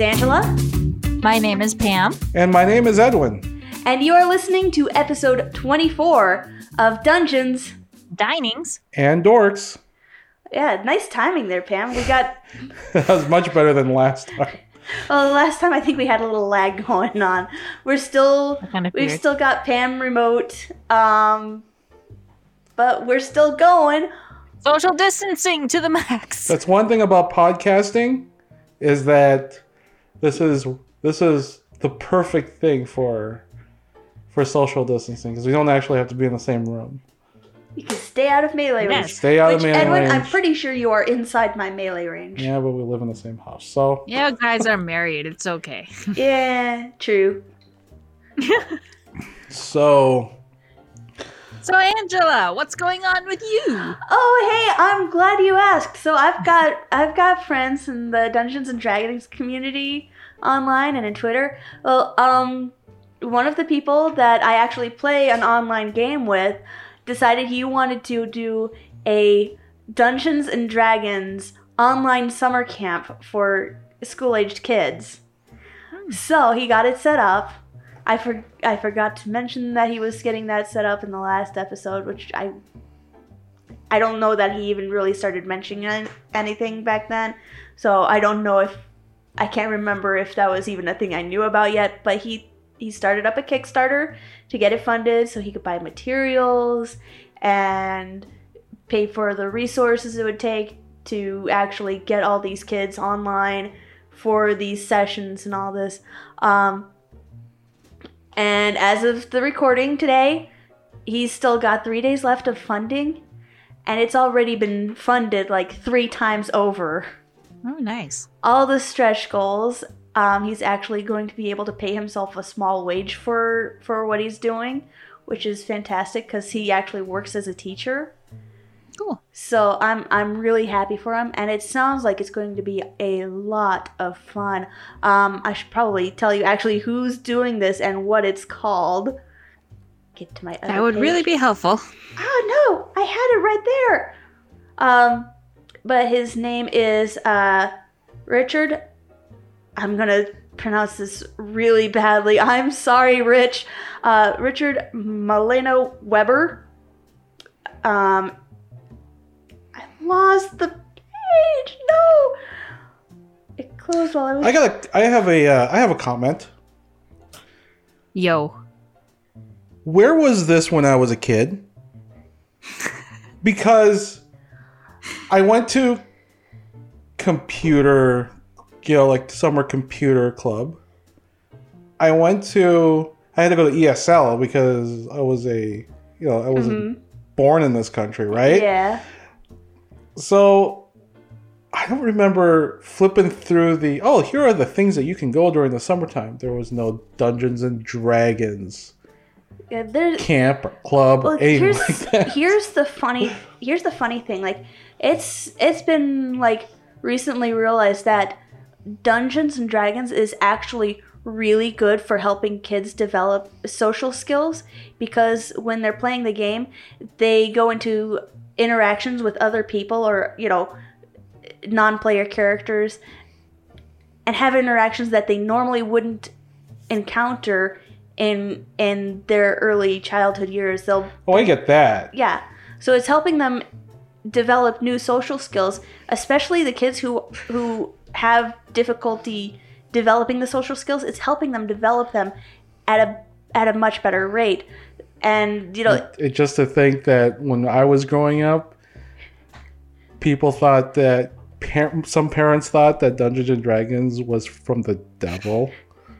is Angela, My name is Pam. And my name is Edwin. and you are listening to episode 24 of Dungeons. Dinings. And Dorks. Yeah, nice timing there, Pam. We got, That was much better than last time. well, the last time I think we had a little lag going on. We're still, Kind of we've weird. still got Pam remote, um, but we're still going. Social distancing to the max. That's one thing about podcasting is that this is this is the perfect thing for for social distancing because we don't actually have to be in the same room. You can stay out of melee range. Yes. Stay out Which, of melee Edwin, range. I'm pretty sure you are inside my melee range. Yeah, but we live in the same house, so yeah, guys are married. It's okay. Yeah, true. so So, Angela, what's going on with you? Oh, hey, I'm glad you asked. So I've got I've got friends in the Dungeons and Dragons community online and in Twitter. Well, um one of the people that I actually play an online game with decided he wanted to do a Dungeons and Dragons online summer camp for school-aged kids. So he got it set up. I for, I forgot to mention that he was getting that set up in the last episode, which I I don't know that he even really started mentioning anything back then. So I don't know if I can't remember if that was even a thing I knew about yet. But he he started up a Kickstarter to get it funded so he could buy materials and pay for the resources it would take to actually get all these kids online for these sessions and all this. Um, and as of the recording today, he's still got three days left of funding, and it's already been funded like three times over. Oh, nice. All the stretch goals. Um, he's actually going to be able to pay himself a small wage for for what he's doing, which is fantastic because he actually works as a teacher. Cool. So I'm I'm really happy for him, and it sounds like it's going to be a lot of fun. Um, I should probably tell you actually who's doing this and what it's called. Get to my other That would page. really be helpful. Oh no, I had it right there. Um, but his name is uh Richard. I'm gonna pronounce this really badly. I'm sorry, Rich. Uh, Richard Maleno Weber. Um, lost the page. No, it closed while I was. I got a I have a uh, I have a comment. Yo. Where was this when I was a kid? Because I went to computer, you know, like summer computer club. I went to, I had to go to ESL because I was a, you know, I wasn't Mhm. born in this country, right? Yeah. So I don't remember flipping through the, oh, here are the things that you can go during the summertime. There was no Dungeons and Dragons Yeah. There's. camp or club Well, or anything here's like that. here's the funny here's the funny thing. Like it's it's been like recently realized that Dungeons and Dragons is actually really good for helping kids develop social skills because when they're playing the game, they go into interactions with other people or, you know, non-player characters and have interactions that they normally wouldn't encounter in in their early childhood years. They'll Oh, I get that. yeah. So it's helping them develop new social skills, especially the kids who who have difficulty developing the social skills. It's helping them develop them at a at a much better rate. And you know, It, it just to think that when I was growing up, people thought that par- some parents thought that Dungeons and Dragons was from the devil,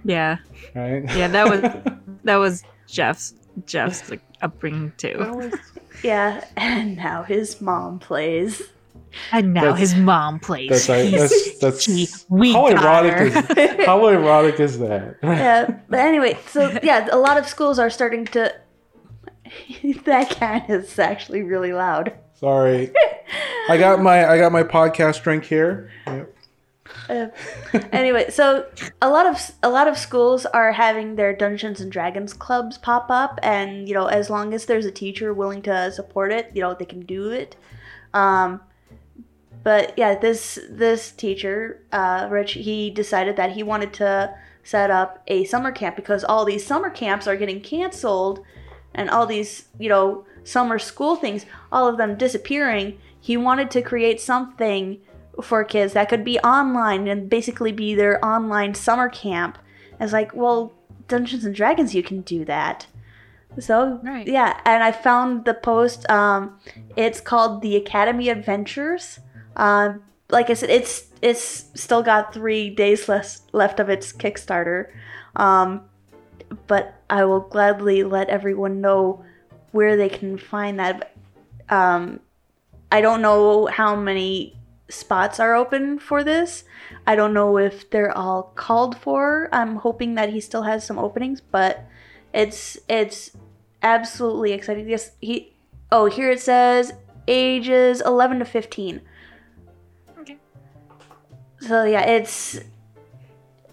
Yeah. right? Yeah, that was that was Jeff's Jeff's like, upbringing too. yeah. And now his mom plays. And now That's- his mom plays. That's right. That's that's Gee, we how got ironic is how ironic is that? yeah. But anyway, so yeah, a lot of schools are starting to. that can is actually really loud. Sorry, I got my I got my podcast drink here. Yep. Uh, anyway, so a lot of a lot of schools are having their Dungeons and Dragons clubs pop up, and you know, as long as there's a teacher willing to support it, you know, they can do it. Um, but yeah, this this teacher, uh, Rich, he decided that he wanted to set up a summer camp because all these summer camps are getting canceled, and all these you know summer school things, all of them disappearing. He wanted to create something for kids that could be online and basically be their online summer camp. It's like, well, Dungeons and Dragons, you can do that. So Right. yeah, and I found the post. Um, it's called the Academy Adventures. Um, like I said, it's it's still got three days less left of its Kickstarter. Um, but I will gladly let everyone know where they can find that. Um, I don't know how many spots are open for this. I don't know if they're all called for. I'm hoping that he still has some openings, but it's it's absolutely exciting. Yes, he. Oh, here it says ages 11 to 15. Okay. So yeah, it's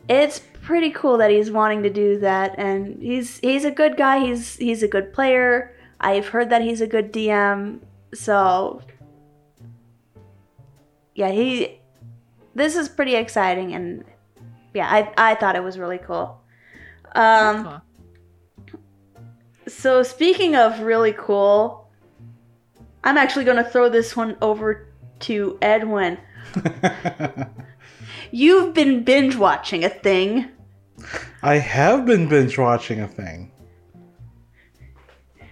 it's pretty cool that he's wanting to do that, and he's he's a good guy. He's he's a good player. I've heard that he's a good DM. So yeah, he. This is pretty exciting, and yeah, I I thought it was really cool. Um. Cool. So speaking of really cool, I'm actually going to throw this one over to Edwin. You've been binge watching a thing. I have been binge watching a thing.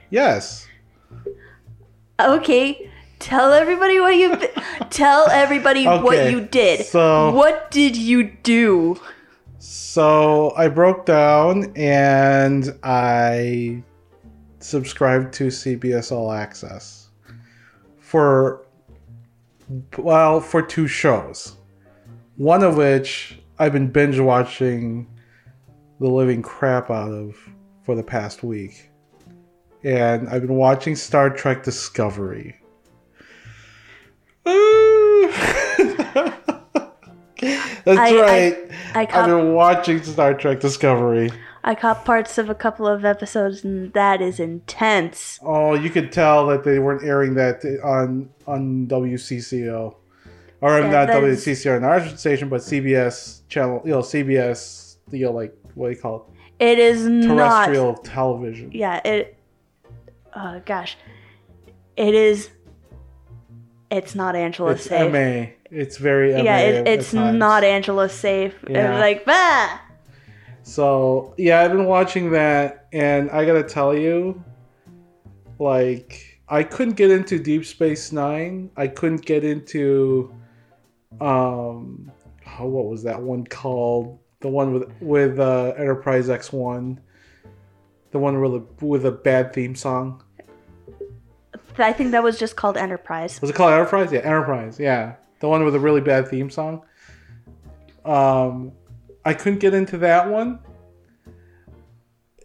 Yes. Okay, tell everybody what you tell everybody what you did. so- what did you do? So I broke down and I subscribed to CBS All Access for well for two shows. One of which I've been binge watching the living crap out of for the past week. And I've been watching Star Trek Discovery. That's I- I- right. I I've been watching Star Trek Discovery. I caught parts of a couple of episodes, and that is intense. Oh, you could tell that they weren't airing that on on WCCO, or Yeah, not on our station, but CBS channel. You know, CBS. You know, like what do you call it? It is it? not. Terrestrial television. Yeah. It. Oh gosh, it is. It's not Angela It's safe. MA. It's very MA. yeah, it, it's not Angela safe. Yeah. Like, bah! So yeah, I've been watching that, and I gotta tell you, like, I couldn't get into Deep Space Nine. I couldn't get into, um, oh, what was that one called? The one with with uh, Enterprise X One, the one with a with a bad theme song. I think that was just called Enterprise. Was it called Enterprise? Yeah, Enterprise. Yeah, the one with a really bad theme song. Um, I couldn't get into that one,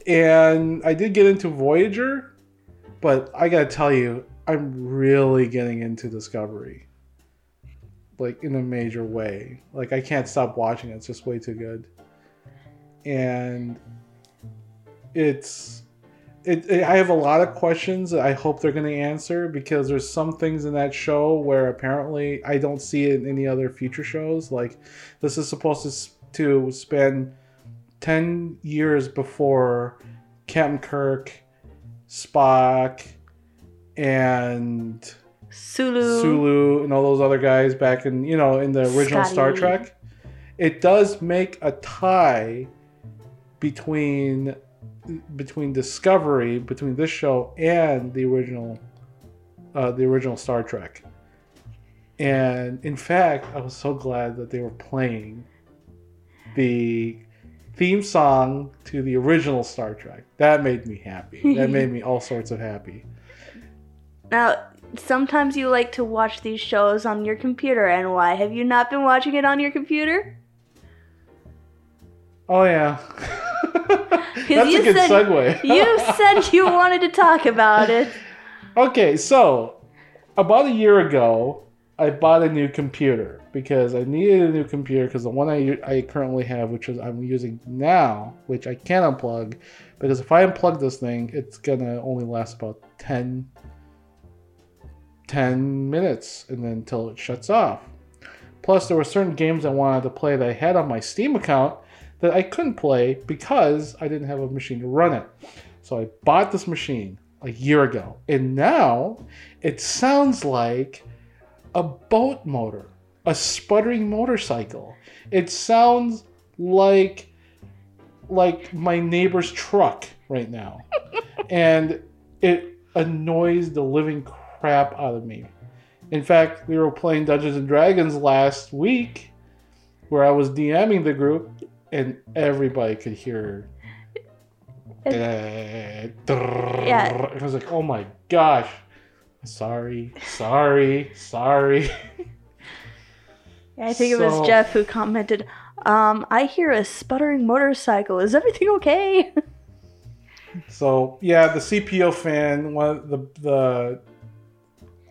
and I did get into Voyager, but I gotta tell you, I'm really getting into Discovery, like in a major way. Like I can't stop watching it; it's just way too good, and it's it, it, I have a lot of questions I hope they're going to answer because there's some things in that show where apparently I don't see it in any other future shows. Like this is supposed to to spend ten years before Captain Kirk, Spock, and Sulu. Sulu and all those other guys back in you know in the original Star Trek. It does make a tie between between Discovery, between this show and the original uh, the original Star Trek. And in fact, I was so glad that they were playing the theme song to the original Star Trek. That made me happy. That made me all sorts of happy. Now, sometimes you like to watch these shows on your computer, and why have you not been watching it on your computer? Oh yeah. That's a you good said- segue. You said you wanted to talk about it. okay, so about a year ago, I bought a new computer because I needed a new computer because the one I, I currently have, which is I'm using now, which I can't unplug, because if I unplug this thing, it's gonna only last about 10, 10 minutes and then until it shuts off. Plus, there were certain games I wanted to play that I had on my Steam account that I couldn't play because I didn't have a machine to run it. So I bought this machine a year ago, and now it sounds like a boat motor, a sputtering motorcycle. It sounds like like my neighbor's truck right now. and it annoys the living crap out of me. In fact, we were playing Dungeons and Dragons last week where I was DMing the group and everybody could hear It- yeah. Yeah. I was like, oh my gosh. Sorry, sorry, sorry. I think it was Jeff who commented, um, I hear a sputtering motorcycle. Is everything okay? So yeah, the CPU fan, one of the the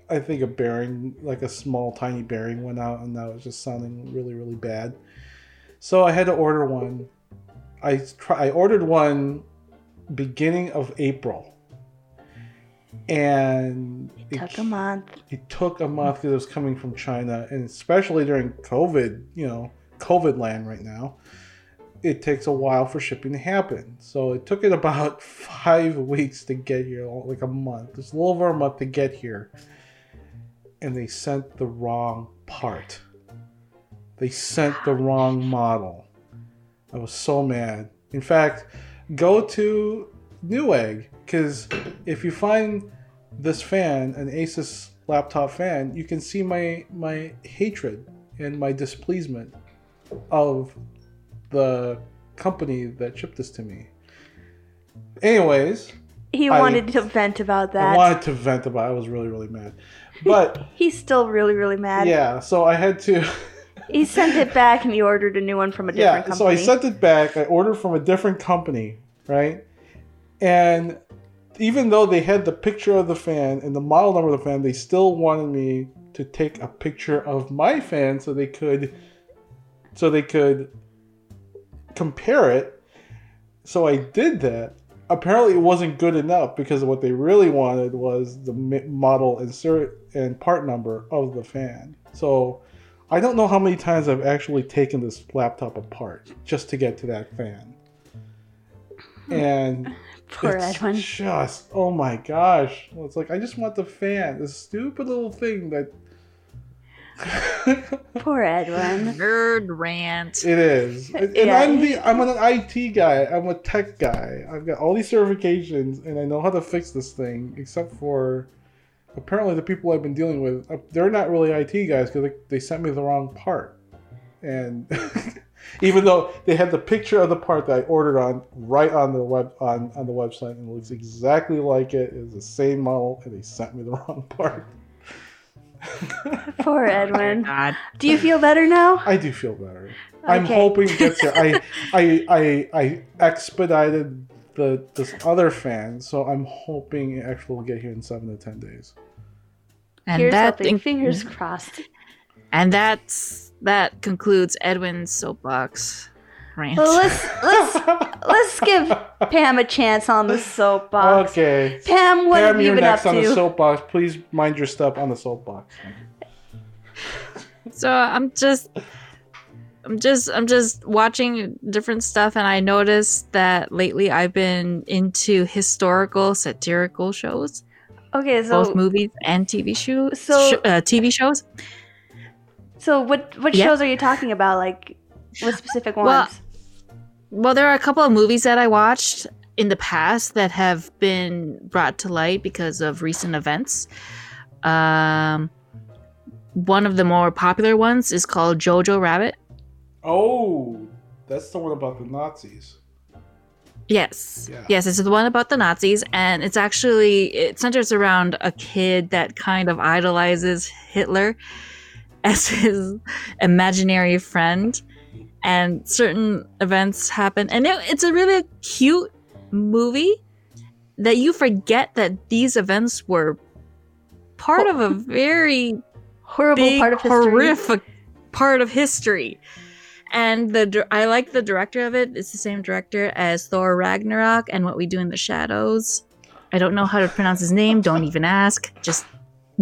I think a bearing, like a small tiny bearing, went out, and that was just sounding really really bad. So I had to order one. I try, I ordered one beginning of April, and it Took a month. it took a month because it was coming from China, and especially during COVID, you know, COVID land right now, it takes a while for shipping to happen. So it took it about five weeks to get here, like a month. It's a little over a month to get here, and they sent the wrong part. They sent the wrong model. I was so mad. In fact, go to Newegg because if you find this fan, an Asus laptop fan, you can see my my hatred and my displeasement of the company that shipped this to me. Anyways, He I- wanted to vent about that. I wanted to vent about. it. I was really really mad, but He's still really, really mad. yeah. So I had to. He sent it back and he ordered a new one from a different company. yeah. So I sent it back. I ordered from a different company, right? And even though they had the picture of the fan and the model number of the fan, they still wanted me to take a picture of my fan so they could so they could compare it. So I did that. Apparently, it wasn't good enough because what they really wanted was the model insert and part number of the fan. So I don't know how many times I've actually taken this laptop apart just to get to that fan. Hmm. And Poor it's Edwin. Just oh my gosh! It's like I just want the fan. This stupid little thing that. Poor Edwin. Nerd rant. It is, and Yeah. I'm the I'm an IT guy. I'm a tech guy. I've got all these certifications, and I know how to fix this thing. Except for, apparently, the people I've been dealing with, uh, they're not really IT guys because they, they sent me the wrong part. And even though they had the picture of the part that I ordered on right on the web on, on the website, and it looks exactly like it, it's the same model, and they sent me the wrong part. Poor oh, Edwin. God. Do you feel better now? I do feel better. I'm hoping it gets here. I, I, I, I expedited the this other fan, so I'm hoping it actually will get here in seven to ten days. And Here's that hoping. Fingers crossed. and that's that concludes Edwin's soapbox rant. Well, let's let's let's give Pam a chance on the soapbox. okay. Pam, what Pam, have you you're been up next on the soapbox. Please mind your stuff on the soapbox. So I'm just I'm just I'm just watching different stuff and I noticed that lately I've been into historical satirical shows, Okay, so both movies and TV shows. so- sh- uh, TV shows. so what what Yeah. shows are you talking about? Like what specific ones? Well, Well, there are a couple of movies that I watched in the past that have been brought to light because of recent events. Um, one of the more popular ones is called Jojo Rabbit. Oh, that's the one about the Nazis. Yes. Yeah. Yes, it's the one about the Nazis and it's actually it centers around a kid that kind of idolizes Hitler as his imaginary friend and certain events happen and it, it's a really cute movie that you forget that these events were part of a very Horrible big, part of history. horrific part of history. And the I like the director of it. It's the same director as Thor Ragnarok and What We Do in the Shadows. I don't know how to pronounce his name. Don't even ask. Just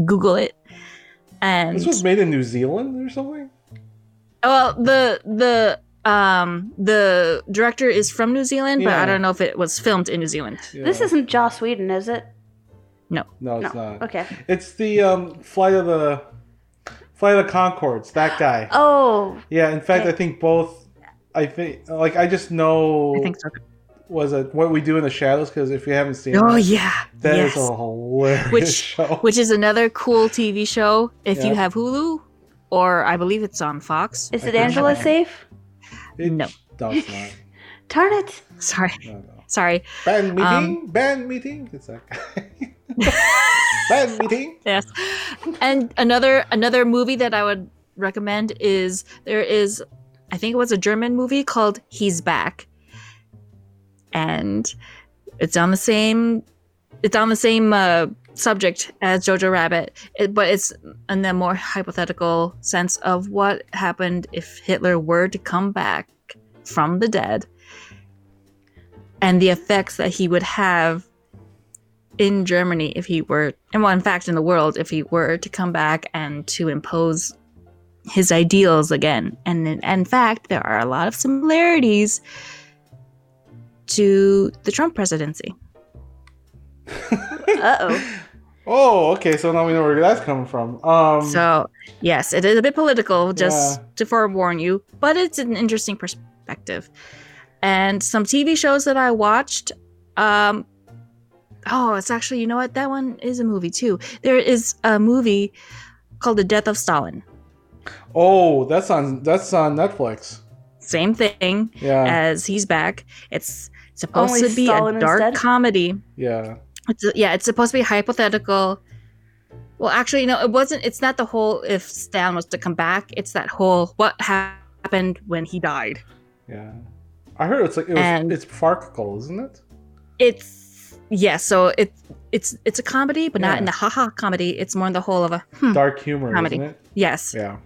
Google it. And This was made in New Zealand or something. Well, the the um the director is from New Zealand, but Yeah. I don't know if it was filmed in New Zealand. This isn't Joss Whedon, is it? no, no, it's no. not. Okay. It's the um, flight of the flight of the Conchords. That guy. Oh, Yeah. In fact, Okay. I think both. I think like I just know I think so. was it what we do in the shadows because if you haven't seen Oh it, yeah, that is yes. a hilarious Which- show. Which is another cool TV show if you have Hulu, or I believe it's on Fox. is it think Angela safe? It- No. no, it's not. Darn it. Sorry, No, no. sorry. Band meeting, Um, band meeting. It's that guy. band meeting. Yes. And another another movie that I would recommend is there is I think it was a German movie called He's Back. And it's on the same it's on the same uh, subject as Jojo Rabbit, it, but it's in the more hypothetical sense of what happened if Hitler were to come back from the dead and the effects that he would have in Germany if he were, and well, in fact, in the world, if he were to come back and to impose his ideals again. And in, in fact, there are a lot of similarities to the Trump presidency. Uh oh. Oh, okay. So now we know where that's coming from. Um, So, yes, it is a bit political, just Yeah. to forewarn you, but it's an interesting perspective. And some TV shows that I watched, um, oh, it's actually, you know what? That one is a movie too. There is a movie called The Death of Stalin. oh, that's on that's on Netflix. Same thing Yeah, as He's Back. It's supposed Only to be Stalin a dark dead? comedy. yeah. It's yeah, it's supposed to be hypothetical. Well, actually, no, it wasn't. It's not the whole if Stan was to come back. It's that whole what happened when he died. Yeah, I heard it's like it was, And- it's farcical, isn't it? It's yeah, so it's it's it's a comedy, but not in the haha comedy. It's more in the whole of a hmm, Dark humor, Comedy. it? yes. Yeah.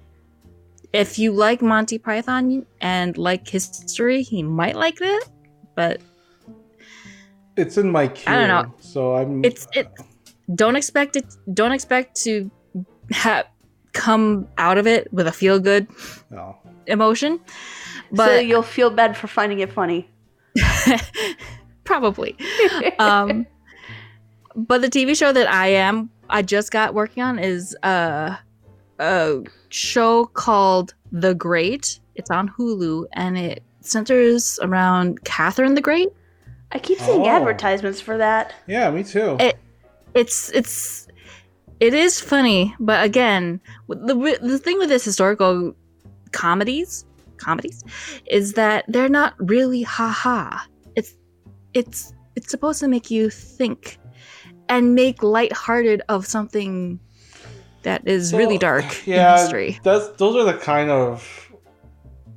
If you like Monty Python and like history, he might like that. But It's in my queue. I don't know. So I'm. it's it. Don't expect it. Don't expect to have come out of it with a feel good No. emotion. so But you'll feel bad for finding it funny. probably. um, but the TV show that I am, I just got working on is uh, a show called The Great. It's on Hulu and it centers around Catherine the Great. I keep seeing Oh. advertisements for that. Yeah, me too. It- It's it's it is funny, but again, the the thing with this historical comedies comedies is that they're not really haha. It's it's it's supposed to make you think and make lighthearted of something that is So, really dark yeah, in history. That's those are the kind of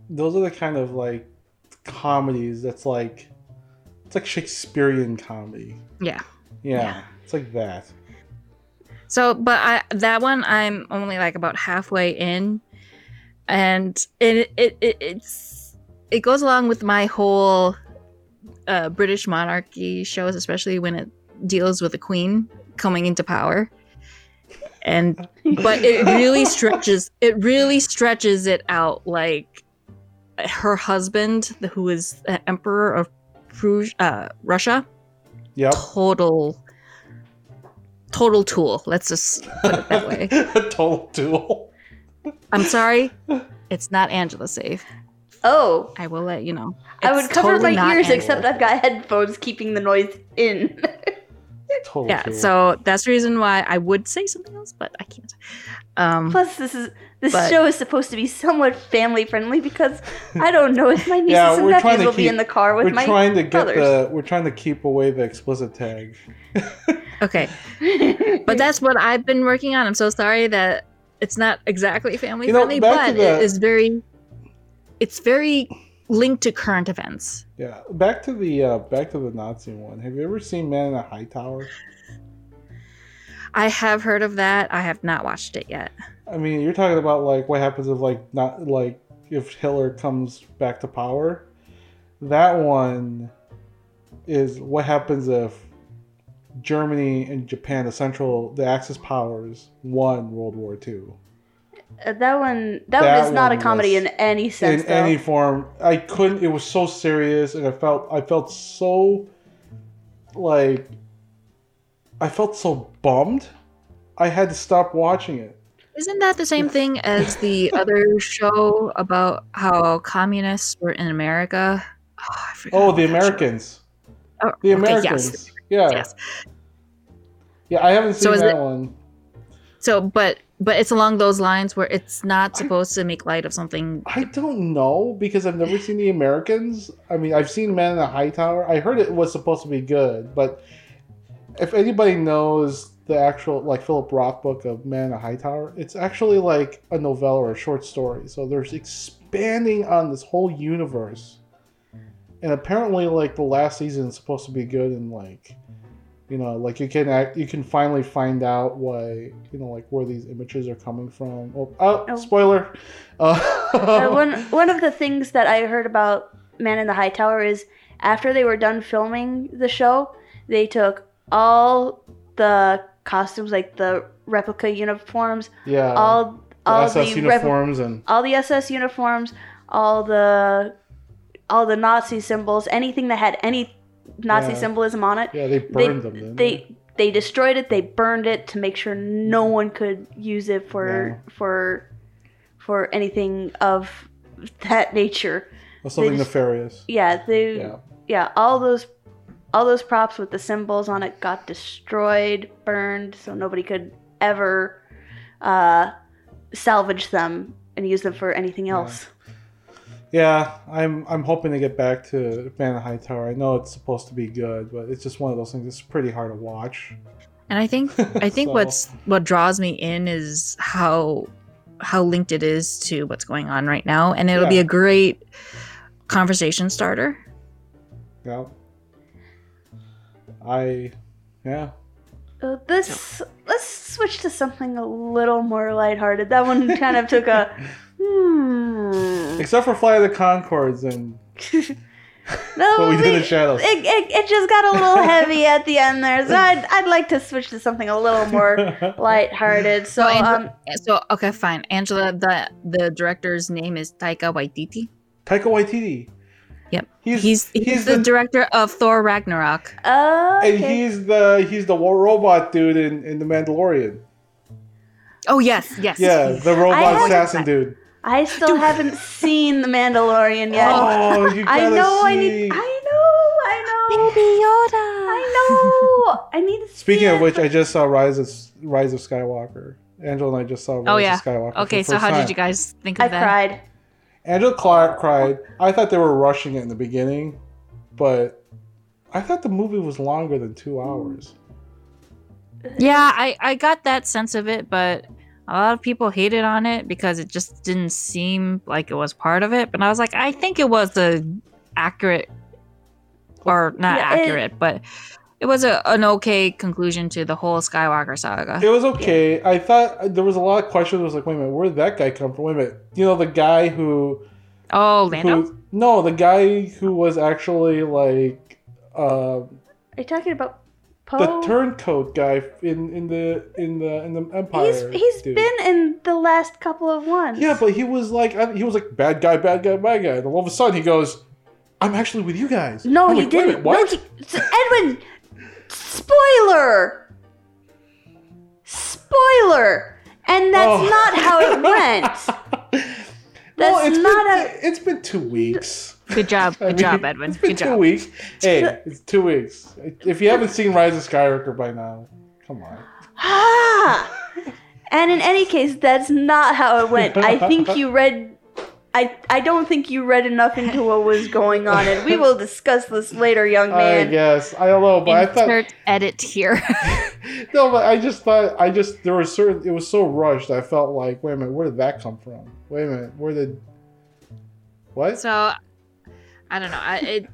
those are the kind of like comedies that's like it's like Shakespearean comedy. Yeah. Yeah, Yeah. it's like that. So, but I that one I'm only like about halfway in, and it it, it it's it goes along with my whole uh, British monarchy shows, especially when it deals with a Queen coming into power. And but it really stretches it really stretches it out like her husband who is the emperor of Pru- uh, Russia Yep. total total tool let's just put it that way Total tool. i'm sorry it's not angela safe Oh, i will let you know I would cover totally my ears, Angela. except I've got headphones keeping the noise in. Total yeah tool. so that's the reason why i would say something else but i can't um Plus, this is this But- show is supposed to be somewhat family friendly because I don't know if my nieces Yeah, and nephews to will be in the car with we're my trying to get brothers. the we're trying to keep away the explicit tag. okay but that's what i've been working on i'm so sorry that it's not exactly family You know, friendly but the- it is very it's very linked to current events Yeah, back to the uh, back to the Nazi one. Have you ever seen Man in a High Tower? i have heard of that i have not watched it yet I mean, you're talking about like what happens if like not like if Hitler comes back to power. That one is what happens if Germany and Japan, the Central, the Axis powers, won World War II. Uh, that one, that, That one is not a comedy in any sense. in though. any form. I couldn't. It was so serious, and I felt I felt so like I felt so bummed. I had to stop watching it. Isn't that the same thing as the other show about how communists were in America? Oh, I Oh, the. Americans. Oh, The okay, Americans. yes, Yeah, yes. yeah. I haven't seen is that it- one. So, but but it's along those lines where it's not supposed to make light of something. I don't know because I've never seen the Americans. I mean, I've seen Man in the High Tower. I heard it was supposed to be good, but if anybody knows the actual like Philip Roth book of Man in the High Tower, it's actually like a novella or a short story. So there's expanding on this whole universe, and apparently, like the last season is supposed to be good and like. You know, like you can act, you can finally find out why you know, like where these images are coming from. Oh, oh, Oh. spoiler! Uh, Uh, one one of the things that I heard about Man in the High Tower is after they were done filming the show, they took all the costumes, like the replica uniforms, Yeah. all the all SS the repli- uniforms and all the SS uniforms, all the all the Nazi symbols, anything that had any Nazi Yeah. symbolism on it. yeah, they burned them. Didn't They they destroyed it. They burned it to make sure no one could use it for for for anything of that nature. Something just- nefarious. Yeah, they Yeah. yeah. all those all those props with the symbols on it got destroyed, burned, so nobody could ever uh, salvage them and use them for anything else. Yeah, I'm I'm hoping to get back to Man in High Tower. I know it's supposed to be good, but it's just one of those things. It's pretty hard to watch. And I think I think So- what's what draws me in is how how linked it is to what's going on right now, and it'll be a great conversation starter. Yeah. I, yeah. Uh, this let's switch to something a little more lighthearted. That one kind of took a hmm. Except for Fly of the Conchords and No, what we did in it, Shadows. it, it, it just got a little heavy at the end there, so I'd, I'd like to switch to something a little more lighthearted. So, So, Angela- um, So okay, fine. Angela, the the director's name is Taika Waititi. Taika Waititi. Yep. He's He's he's, he's the, the- director of Thor Ragnarok. uh, and he's the he's the robot dude in, in the Mandalorian. Oh yes, yes. Yeah, the robot assassin dude. I still haven't seen The Mandalorian yet. Oh, you I gotta I know, I need, I know, I know, Baby Yoda. I know. I need to see Speaking of it, which, but- I just saw Rise of Rise of Skywalker. Angela and I just saw Rise Oh, yeah. of Skywalker. for Okay, the so how time. did you guys think of I that? cried. Angela Clark cried. I thought they were rushing it in the beginning, but I thought the movie was longer than two hours. Yeah, I I got that sense of it, but a lot of people hated on it because it just didn't seem like it was part of it. But I was like, I think it was a accurate, or not Yeah, it- accurate, but it was a, an okay conclusion to the whole Skywalker saga. It was okay. I thought there was a lot of questions. I was like, wait a minute, where did that guy come from? Wait a minute, you know the guy who Oh, Lando. who no, the guy who was actually like uh, Are you talking about Poe? The oh. turncoat guy in in the in the in the Empire. He's he's dude. been in the last couple of ones. Yeah, but he was like I- he was like bad guy, bad guy, bad guy. And all of a sudden he goes, "I'm actually with you guys." no, I'm he like, "Wait a didn't. minute, what? No, he, Edwin, spoiler, spoiler, and that's Oh. not how it went. well, it's not been, a- It's been two weeks. Good job, good job, Edwin. It's been Good two job. weeks. Hey, it's two weeks. If you haven't seen Rise of Skywalker by now, come on. Ah! And in any case, that's not how it went. I think you read. I, I don't think you read enough into what was going on, and we will discuss this later, young man. I guess I don't know, but I thought edit here. no, but I just thought I just there was certain it was so rushed. I felt like, wait a minute, where did that come from? Wait a minute, where did what? So, I don't know. I, it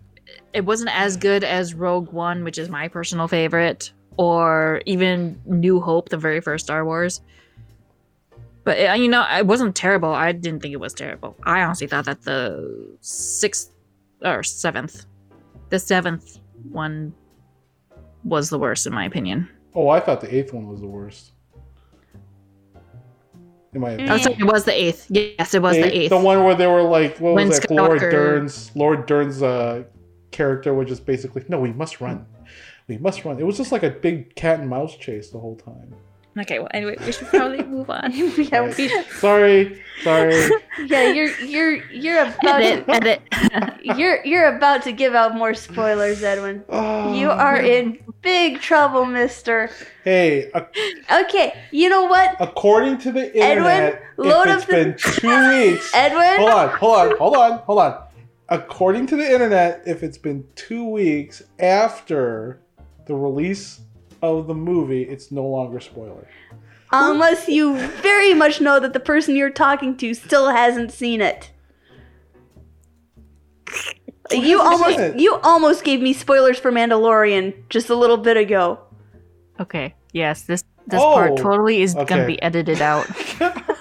it wasn't as good as Rogue One, which is my personal favorite, or even New Hope, the very first Star Wars. But it, you know, it wasn't terrible. I didn't think it was terrible. I honestly thought that the sixth or seventh, the seventh one was the worst in my opinion. Oh, I thought the eighth one was the worst. In my opinion. Oh, sorry, it was the eighth. Yes, it was the eighth. The one where they were like, what When was that? Lord Skywalker- Dern's Laura Dern's uh, character was just basically, no, we must run. We must run. It was just like a big cat and mouse chase the whole time. Okay, well, anyway, we should probably move on. yeah, Right. we, Sorry, sorry. yeah, you're you're you're about edit, to, edit. you're you're about to give out more spoilers, Edwin. Oh, You are in big trouble, Mister. Hey, a- Okay, you know what, according to the Edwin, internet, load if up it's the- been two weeks. Edwin? hold on, hold on, hold on, hold on. According to the internet, if it's been two weeks after the release of the movie, it's no longer spoiler. Unless you very much know that the person you're talking to still hasn't seen it. You almost it? you almost gave me spoilers for Mandalorian just a little bit ago. Okay, yes, this this Oh, part totally is okay. gonna be edited out.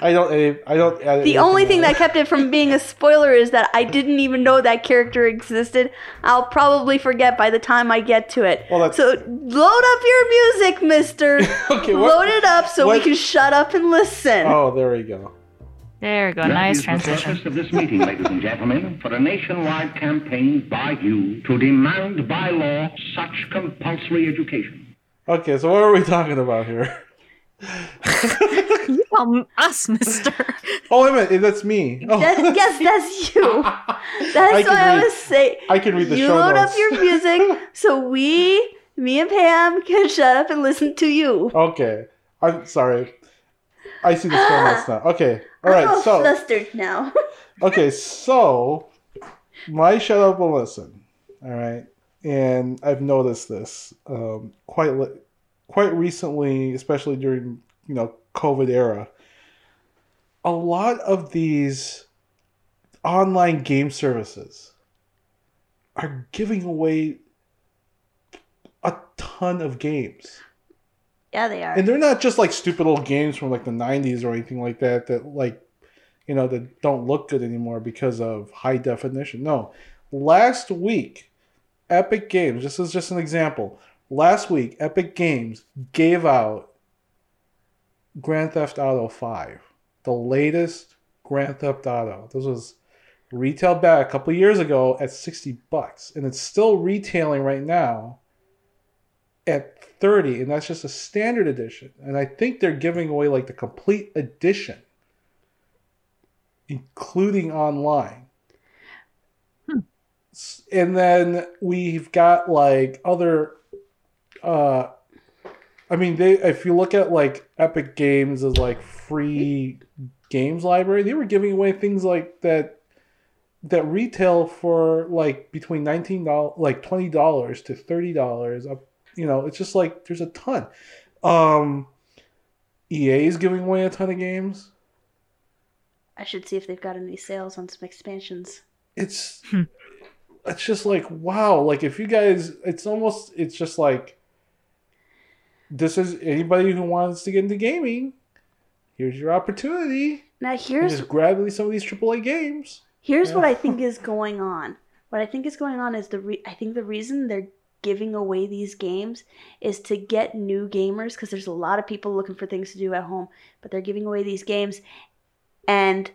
I don't. edit- I don't. edit The eh, only anything thing that kept it from being a spoiler is that I didn't even know that character existed. I'll probably forget by the time I get to it. Well, so load up your music, mister. Okay, what- load it up so we can shut up and listen. Oh, there we go. There we go. That nice is transition. the purpose of this meeting, ladies and gentlemen, for a nationwide campaign by you to demand by law such compulsory education. Okay, so what are we talking about here? You call us, Mister. Oh, wait a minute. That's me. Oh. That, yes, that's you. That's why I was saying. I can read the you show load notes. up your music so we, me and Pam, can shut up and listen to you. Okay. I'm sorry. I see the show notes now. Okay. all right. I'm all So flustered now. okay. So my shut up and listen. All right. And I've noticed this um, quite li- quite recently, especially during you know COVID era. A lot of these online game services are giving away a ton of games. yeah, they are. and they're not just like stupid old games from like the 90s or anything like that that like you know that don't look good anymore because of high definition no last week epic games this is just an example last week epic games gave out grand theft auto 5 the latest grand theft auto. This was retail back a couple years ago at 60 bucks and it's still retailing right now at 30 and that's just a standard edition. And i think they're giving away like the complete edition including online. Hmm. S- and then we've got like other uh i mean they if you look at like epic games as like free games library they were giving away things like that that retail for like between nineteen dollars, like twenty dollars to thirty dollars. Up, you know, it's just like there's a ton. Um, EA is giving away a ton of games. I should see if they've got any sales on some expansions. It's it's just like wow. Like if you guys, it's almost it's just like this is anybody who wants to get into gaming. Here's your opportunity. Now You here's just grab some of these AAA games. Here's what I think is going on. What I think is going on is the re- I think the reason they're giving away these games is to get new gamers because there's a lot of people looking for things to do at home, but they're giving away these games and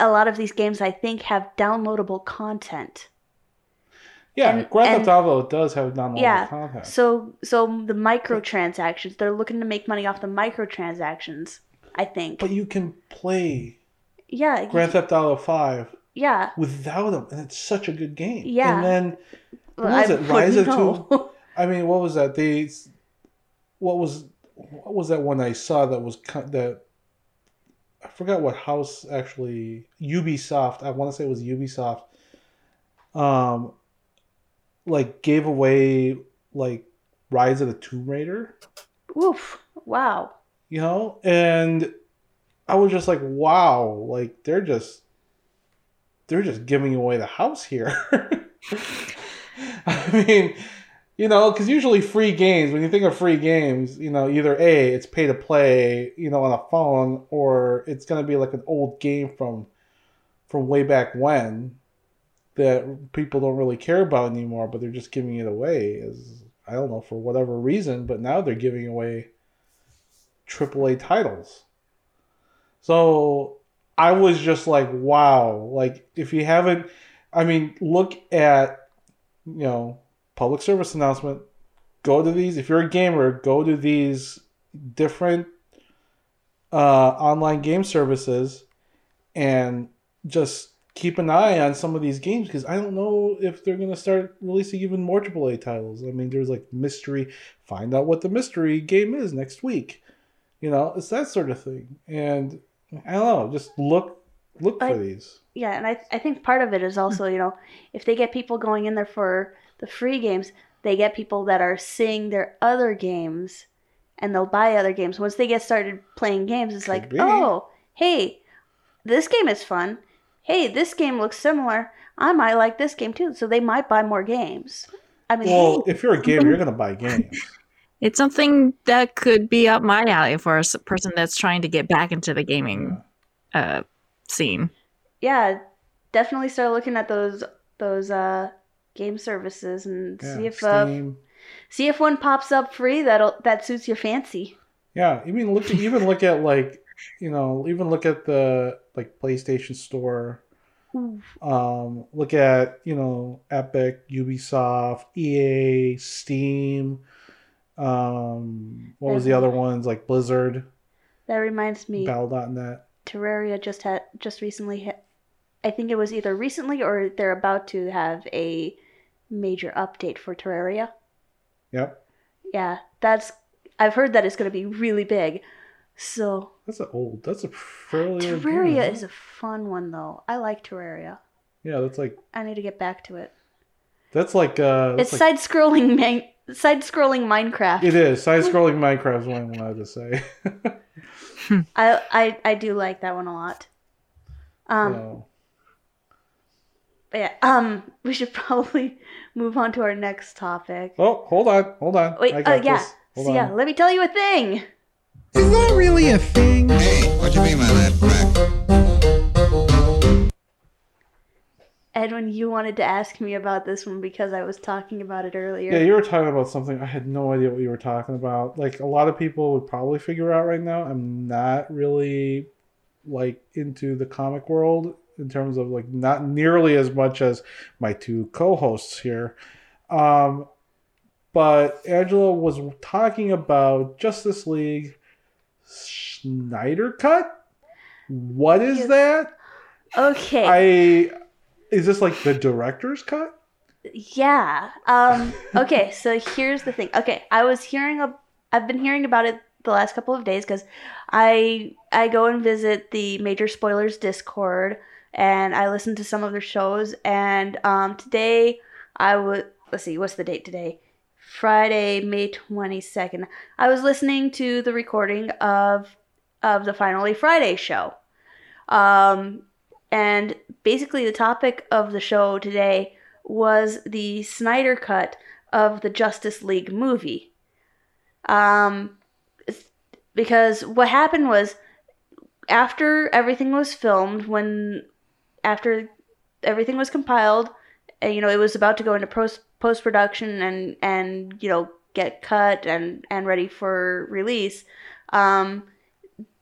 a lot of these games I think have downloadable content. Yeah, And- Grand Theft Auto does have downloadable Yeah. So so the microtransactions, they're looking to make money off the microtransactions, I think. But you can play yeah. Grand Theft Auto 5 yeah. without them, and it's such a good game. Yeah. And then, what Well, was I it? Rise of Two? I mean, what was that? They, what was, what was that one I saw that was that? I forgot what house actually Ubisoft. I want to say it was Ubisoft. Um, like gave away like Rise of the Tomb Raider. Oof. Wow. you know and i was just like wow like they're just they're just giving away the house here i mean you know because usually free games when you think of free games you know either a it's pay to play you know on a phone or it's going to be like an old game from from way back when that people don't really care about anymore but they're just giving it away Is I don't know for whatever reason, but now they're giving away AAA titles. So I was just like, wow! Like if you haven't, I mean, look at you know public service announcement. Go to these if you're a gamer. Go to these different uh, online game services and just keep an eye on some of these games because I don't know if they're gonna start releasing even more AAA titles. I mean, there's like mystery. Find out what the mystery game is next week. You know, it's that sort of thing. And I don't know. Just look look I- for these. Yeah, and I I think part of it is also you know if they get people going in there for the free games, they get people that are seeing their other games, and they'll buy other games. Once they get started playing games, it's like, be. oh, hey, this game is fun. Hey, this game looks similar. I might like this game too, so they might buy more games. I mean, Well, if you're a gamer, you're gonna buy games. It's something that could be up my alley for a person that's trying to get back into the gaming uh, scene. yeah, definitely start looking at those those uh game services and Yeah, see if uh, see if one pops up free that'll that suits your fancy. Yeah, even look even look at like you know even look at the like PlayStation Store. Um, look at you know Epic, Ubisoft, EA, Steam. Um, what was the other ones like Blizzard, That reminds me, Battle.net. Terraria just had just recently hit. I think it was either recently or they're about to have a major update for Terraria. Yep, Yeah, that's I've heard that it's going to be really big. So that's an old. That's a fairly old game, Terraria isn't is a fun one though. I like Terraria. yeah. That's like I need to get back to it. that's like uh. It's like, side-scrolling man- side-scrolling Minecraft. it is side-scrolling Minecraft is what I wanted to say. I, I I do like that one a lot. Um, So, but yeah, um, we should probably move on to our next topic. oh, hold on, hold on. Wait, I uh, yeah. this. Hold So on. yeah, let me tell you a thing. Is that really a thing? Hey, what you mean by that crack? Edwin, you wanted to ask me about this one because I was talking about it earlier. Yeah, you were talking about something. I had no idea what you were talking about. Like a lot of people would probably figure out right now. I'm not really like into the comic world in terms of like not nearly as much as my two co-hosts here. Um, but Angela was talking about Justice League Snyder Cut. What is that? Okay. I is this like the director's cut? Yeah. Um okay, so here's the thing. Okay, I was hearing a I've been hearing about it the last couple of days cuz I I go and visit the Major Spoilers Discord and I listen to some of their shows and um today I would let's see, what's the date today? Friday, May 22nd. I was listening to the recording of of the Finally Friday show. Um and basically the topic of the show today was the Snyder cut of the Justice League movie. Um, because what happened was after everything was filmed, when after everything was compiled, you know, it was about to go into post post production and and you know get cut and and ready for release. Um,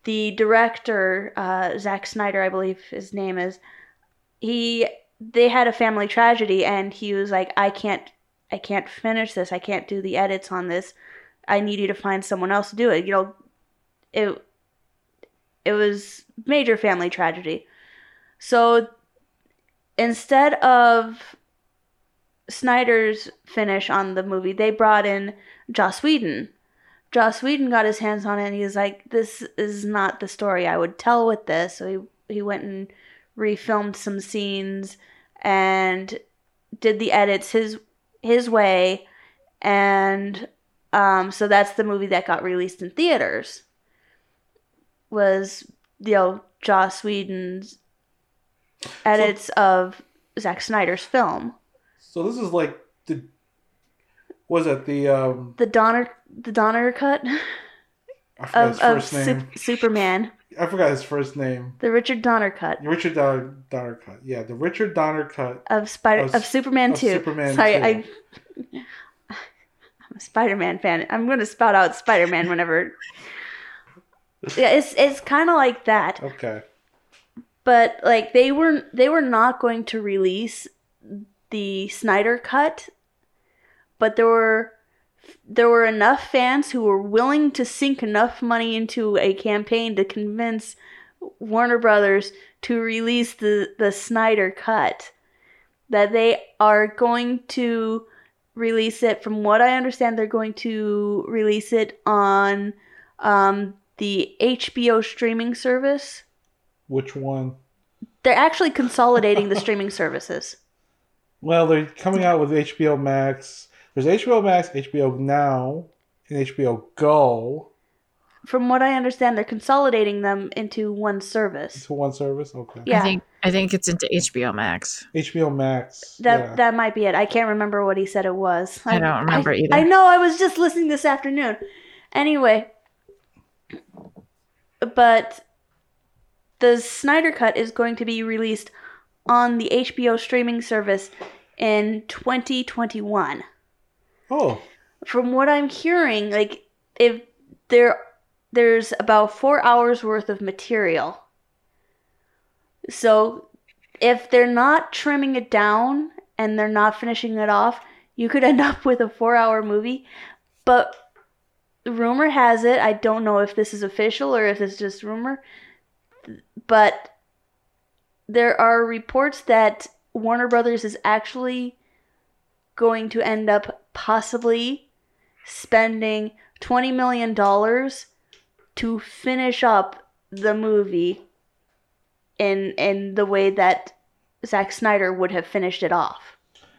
the director, uh, Zack Snyder, I believe his name is, he they had a family tragedy and he was like i can't i can't finish this. I can't do the edits on this. I need you to find someone else to do it. You know it it was major family tragedy. So instead of snyder's finish on the movie they brought in joss whedon. Joss whedon got his hands on it and he was like this is not the story i would tell with this. So he, he went and refilmed some scenes and did the edits his his way. And um, so that's the movie that got released in theaters was you know Joss Whedon's edits of Zack Snyder's film So this is like the was it the um the Donner the Donner cut I forgot of, his of first name. Sup- Superman I forgot his first name. the Richard Donner cut Richard Donner, Donner cut. Yeah, the Richard Donner cut. of Spider Of of, Superman of 2 Superman sorry 2. I I'm a Spider-Man fan. I'm going to spout out Spider-Man whenever. yeah, it's it's kind of like that. Okay. but like they were they were not going to release the Snyder cut but there were there were enough fans who were willing to sink enough money into a campaign to convince Warner Brothers to release the the Snyder cut that they are going to release it from what I understand they're going to release it on um, the HBO streaming service Which one? they're actually consolidating the streaming services. Well, they're coming out with HBO Max. There's HBO Max, HBO Now, and HBO Go From what I understand, they're consolidating them into one service. to one service. Okay. Yeah. I think I think it's into HBO Max. HBO Max. That yeah. that might be it. I can't remember what he said it was. I don't remember I, either. I know. I was just listening this afternoon. Anyway, but the Snyder Cut is going to be released on the HBO streaming service in 2021. oh, from what I'm hearing, like if there there's about four hours worth of material. So if they're not trimming it down and they're not finishing it off, you could end up with a four hour movie. But rumor has it, I don't know if this is official or if it's just rumor, but there are reports that Warner Brothers is actually going to end up possibly spending $20 million to finish up the movie in in the way that Zack Snyder would have finished it off.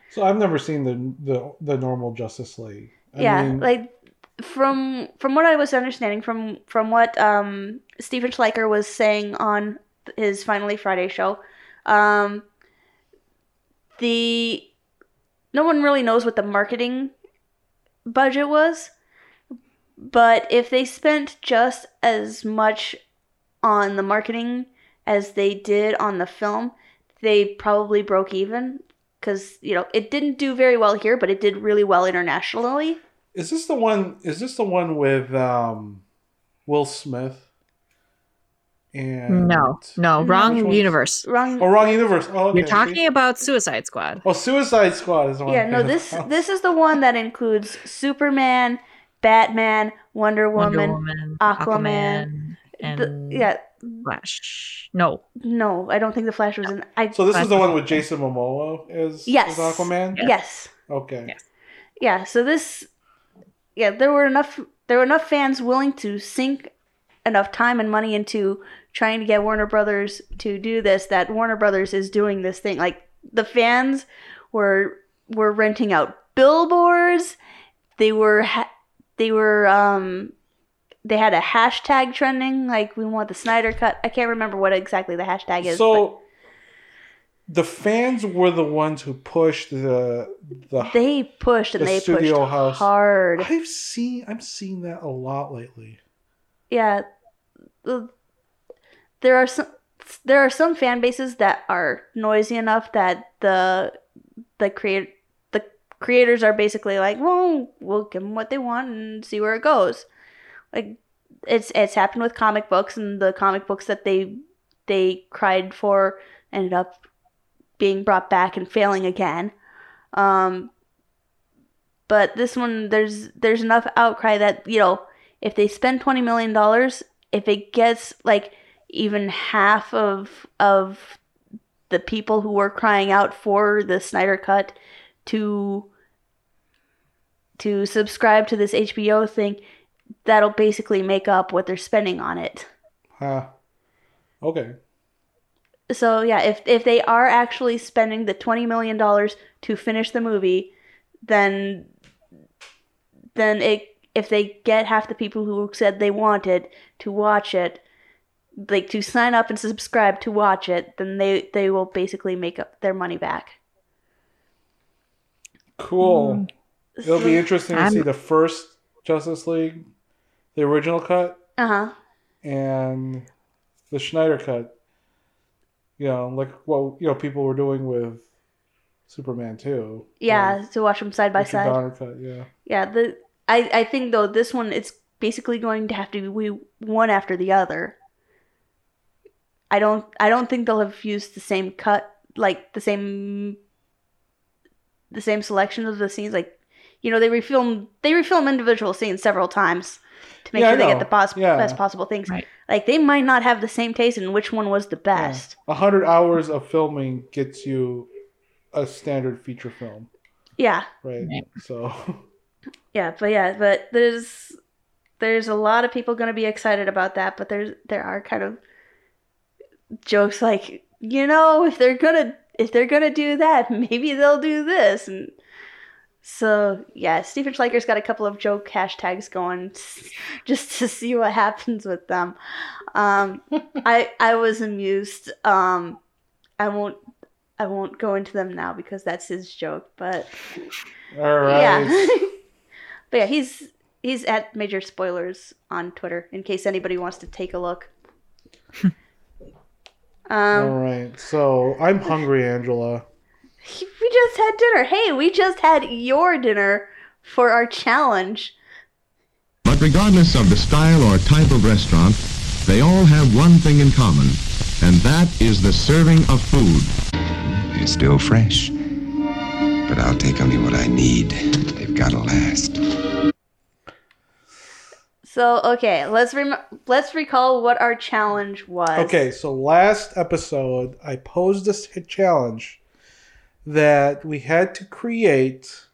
so I've never seen the the, the normal Justice League. I yeah, mean, like from from what I was understanding from from what um Stephen Schleicher was saying on his Finally Friday show, um the no one really knows what the marketing budget was, but if they spent just as much on the marketing as they did on the film, they probably broke even because you know it didn't do very well here, but it did really well internationally. is this the one? Is this the one with um, Will Smith? And No, no, wrong universe. Wrong. Oh, wrong universe. Oh, okay. You're talking about Suicide Squad. Oh, Suicide Squad is the one. yeah, no. This of. this is the one that includes Superman, Batman, Wonder Woman. Wonder Woman, Aquaman, and the- yeah, Flash. No, no, I don't think the Flash was in. I So this is the one with Jason Momoa as, Yes. as Aquaman. yes, Okay. Yes. yeah. So this, yeah, there were enough. There were enough fans willing to sink enough time and money into trying to get Warner Brothers to do this that Warner Brothers is doing this thing. Like the fans were were renting out billboards. They were ha- they were um they had a hashtag trending like we want the Snyder cut. I can't remember what exactly the hashtag is. but- So the fans were the ones who pushed the the. they pushed and The they studio pushed house. hard. I've seen I'm seeing that a lot lately. yeah there are some there are some fan bases that are noisy enough that the the create the creators are basically like well we'll give them what they want and see where it goes. Like it's it's happened with comic books and the comic books that they they cried for ended up being brought back and failing again. Um but this one there's there's enough outcry that you know if they spend 20 million dollars if it gets like even half of of the people who were crying out for the Snyder cut to to subscribe to this HBO thing that'll basically make up what they're spending on it. Huh. Okay. So yeah, if if they are actually spending the 20 million dollars to finish the movie, then then it if they get half the people who said they wanted to watch it, like to sign up and subscribe to watch it, then they they will basically make up their money back. Cool. It'll be interesting to I'm- see the first Justice League, the original cut, Uh huh. and the Snyder cut. You know, like what you know people were doing with Superman too. Yeah, to watch them side by side. Donner cut. Yeah. Yeah, the I I think though this one it's basically going to have to be one after the other. I don't I don't think they'll have used the same cut like the same the same selection of the scenes like you know they refilm they refilm individual scenes several times to make Yeah, sure they get the pos- Yeah. best possible things. Right. Like they might not have the same taste in which one was the best. A hundred hours of filming gets you a standard feature film, Yeah. right? Right. So Yeah, but yeah, but there's there's a lot of people going to be excited about that, but there's there are kind of jokes like, you know, if they're to if they're to do that, maybe they'll do this and so yeah, Stephen Schleicher's got a couple of joke hashtags going just to see what happens with them. Um, I I was amused. Um, I won't I won't go into them now because that's his joke, but all right. yeah. but yeah, he's he's at major spoilers on Twitter in case anybody wants to take a look. All um, right. So I'm hungry, Angela. we just had dinner. Hey, we just had your dinner for our challenge. But regardless of the style or type of restaurant, they all have one thing in common, and that is the serving of food. They're still fresh. But I'll take only what I need. They've got to last. So okay, let's rem- let's recall what our challenge was. Okay, so last episode I posed this challenge that we had to create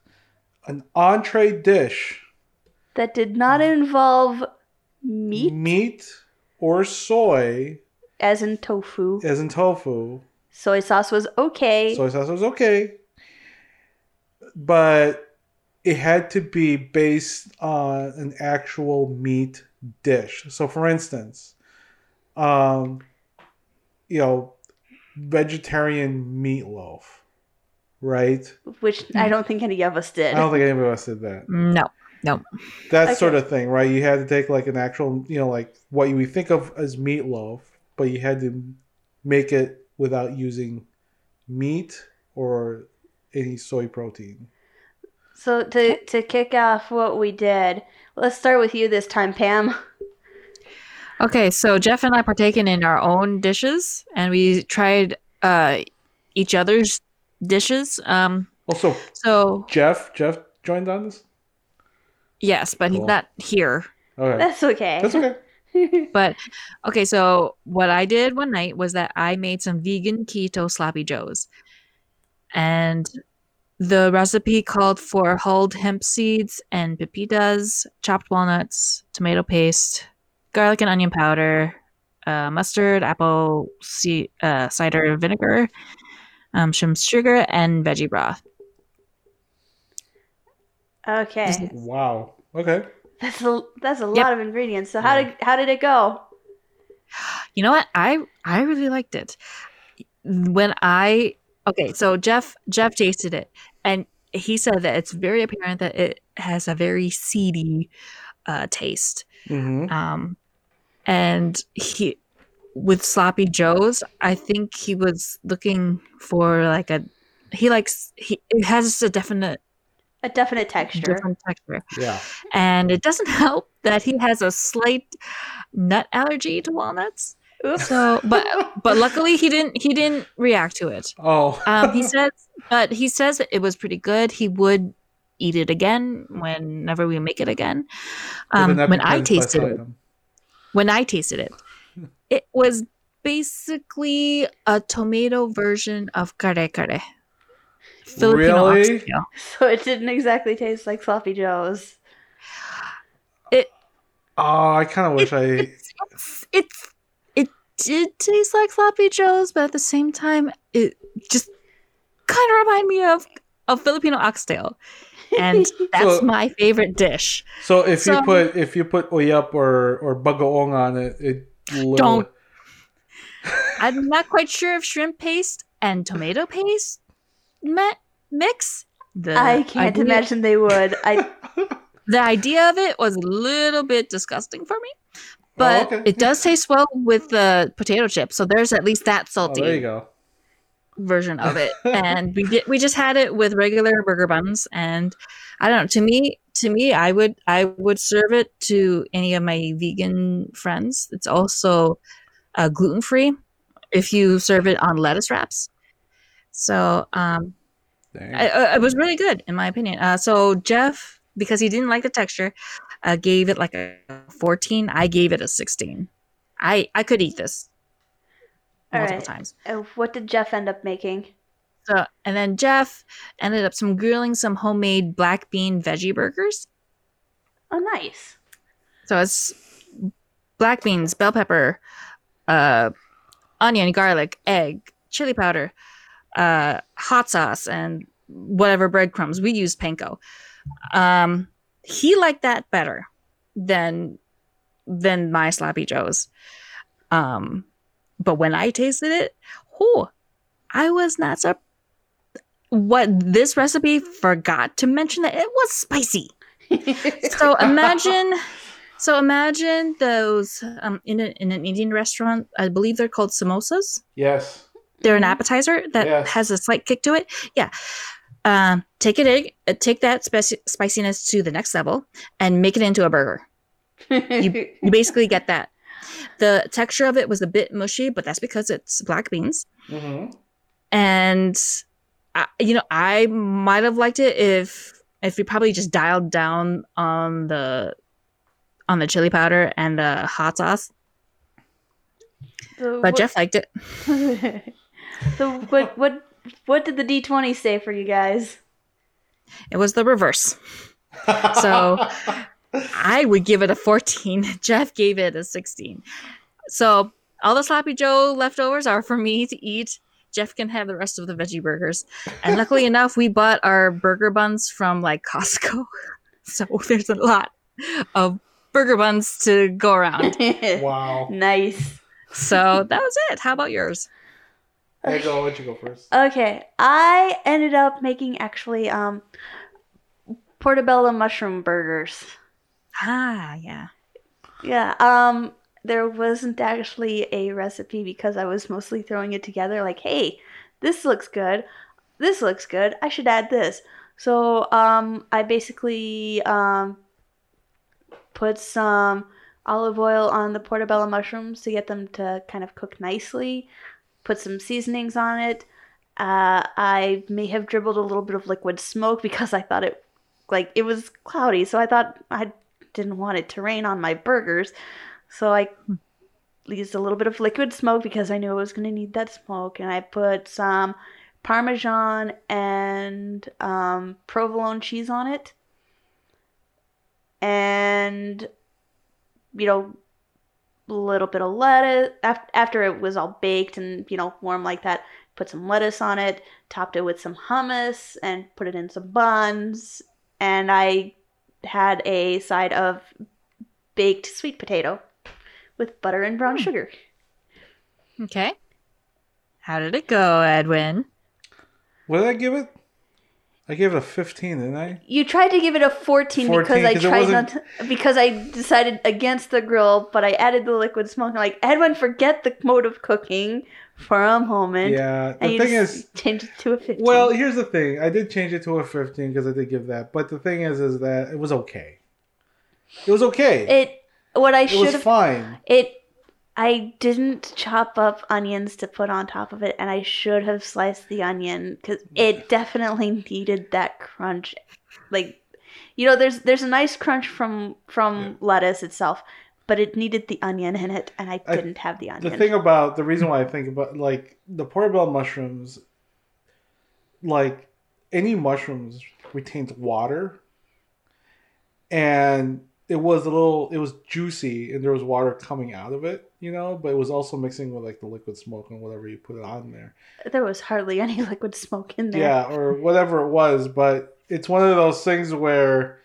an entree dish, that did not involve meat, meat or soy, as in tofu. as in tofu. Soy sauce was okay. Soy sauce was okay, but it had to be based on an actual meat dish. So, for instance, um, you know, vegetarian meatloaf, right? which I don't think any of us did. I don't think anybody us did that. No, no. That Okay. sort of thing, right? You had to take like an actual, you know, like what you think of as meatloaf, but you had to make it without using meat or any soy protein. So to to kick off what we did, let's start with you this time, Pam. Okay, so Jeff and I partaken in our own dishes, and we tried uh, each other's dishes. Um, Also, so Jeff, Jeff joined on this. yes, but he's not here. Okay, That's okay. that's okay. But okay, so what I did one night was that I made some vegan keto sloppy joes. And the recipe called for hulled hemp seeds and pepitas, chopped walnuts, tomato paste, garlic and onion powder, uh, mustard, apple ci- uh, cider vinegar, um, some sugar, and veggie broth. Okay, Wow. Okay. that's a that's a Yep. lot of ingredients. So how did how did it go? You know what? I I really liked it. When I okay, so Jeff Jeff tasted it and he said that it's very apparent that it has a very seedy uh, taste. Mm-hmm. Um, and he with sloppy joes, I think he was looking for like a he likes he it has a definite A definite texture. different texture. Yeah. And it doesn't help that he has a slight nut allergy to walnuts. Oops. So, but but luckily he didn't he didn't react to it. Oh. Um, he says, but he says that it was pretty good. He would eat it again whenever we make it again. Um, when I tasted it, item. when I tasted it, it was basically a tomato version of kare kare. Filipino Really? oxtail. So it didn't exactly taste like sloppy joes. It Oh, I kind of wish I. it's, it's it's it did taste like sloppy joes, but at the same time, it just kind of reminded me of of Filipino oxtail, and that's So- my favorite dish. So if you put if you put oyap or or bagoong on it, it literally- Don't. I'm not quite sure if shrimp paste and tomato paste met mix. The I can't idea- imagine they would. I The idea of it was a little bit disgusting for me, but okay. it does taste well with the potato chips. So there's at least that Oh, salty. there you go. version of it, and we did, we just had it with regular burger buns. And I don't know. To me, to me, I would I would serve it to any of my vegan friends. It's also uh, gluten free if you serve it on lettuce wraps. So um, I, I- it was really good in my opinion. Uh, so Jeff, because he didn't like the texture, uh, gave it like a 14. I gave it a 16. I I could eat this All multiple right. times. Uh, what did Jeff end up making? So and then Jeff ended up some grilling some homemade black bean veggie burgers. Oh, nice. So it's black beans, bell pepper, uh, onion, garlic, egg, chili powder, uh, hot sauce, and whatever breadcrumbs. We use panko. Um, he liked that better than than my sloppy joes. Um, but when I tasted it, oh, I was not so. What this recipe forgot to mention that it was spicy. So imagine, so imagine those um, in, a, in an Indian restaurant. I believe they're called samosas. yes. They're an appetizer that Yes. has a slight kick to it. Yeah. Um, take it, uh, take that spiciness to the next level, and make it into a burger. You basically get that. The texture of it was a bit mushy, but that's because it's black beans. Mm-hmm. And I, you know, I might have liked it if if we probably just dialed down on the on the chili powder and the hot sauce. So But what- Jeff liked it. so what what what did the D twenty say for you guys? It was the reverse. So I would give it a 14. Jeff gave it a 16. So all the sloppy Joe leftovers are for me to eat. Jeff can have the rest of the veggie burgers. And luckily enough, we bought our burger buns from like Costco. So there's a lot of burger buns to go around. Wow. Nice. So that was it. How about yours? Hey, go. I'll let you go first. Okay, I ended up making actually um portobello mushroom burgers. Ah, yeah. Yeah, um there wasn't actually a recipe because I was mostly throwing it together like, "Hey, this looks good. This looks good. I should add this." So, um I basically um put some olive oil on the portobello mushrooms to get them to kind of cook nicely. Put some seasonings on it. Uh, I may have dribbled a little bit of liquid smoke because I thought it, like, it was cloudy, so I thought I didn't want it to rain on my burgers. So I used a little bit of liquid smoke because I knew I was going to need that smoke, and I put some Parmesan and um, provolone cheese on it. And, you know, little bit of lettuce. After, after it was all baked and, you know, warm like that, put some lettuce on it, topped it with some hummus, and put it in some buns. And I had a side of baked sweet potato with butter and brown hmm. sugar. Okay. How did it go, Edwin? What did I give it? I gave it a 15, didn't I? You tried to give it a 14, 14, because I tried wasn't- to, because I decided against the grill, but I added the liquid smoke. I'm like, Edwin, forget the mode of cooking for a moment. Yeah. And The you thing just is, changed it to a 15. well, here's the thing. I did change it to a 15 because I did give that. But the thing is, is that it was okay. It was okay. it what I It should was have fine. It I didn't chop up onions to put on top of it and I should have sliced the onion cuz mm. it definitely needed that crunch. Like you know there's there's a nice crunch from from lettuce itself, but it needed the onion in it and I I- didn't have the onion. The thing about the reason why I think about like the portobello mushrooms, like any mushrooms retains water, and it was a little, it was juicy, and there was water coming out of it, you know, but it was also mixing with like the liquid smoke and whatever you put it on there, there was hardly any liquid smoke in there. yeah, or whatever it was. But it's one of those things where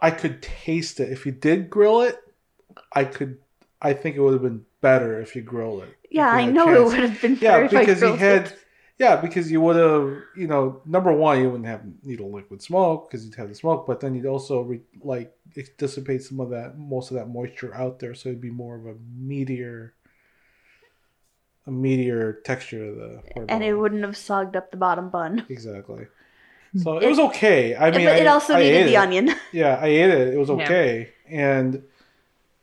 I could taste it. If you did grill it, I could. I think it would have been better if you grilled it. Yeah, I know it would have been Yeah, better I because you grilled had, it. Yeah, because you would have, you know, number one, you wouldn't have needle liquid smoke because you'd have the smoke, but then you'd also re, like it dissipate some of that, most of that moisture out there, so it'd be more of a meatier a meatier texture to the and it wouldn't have sogged up the bottom bun. exactly. Hmm. So it was okay. I mean, but it I- also I ate needed the it. onion. Yeah, I ate it. It was Yeah. okay. And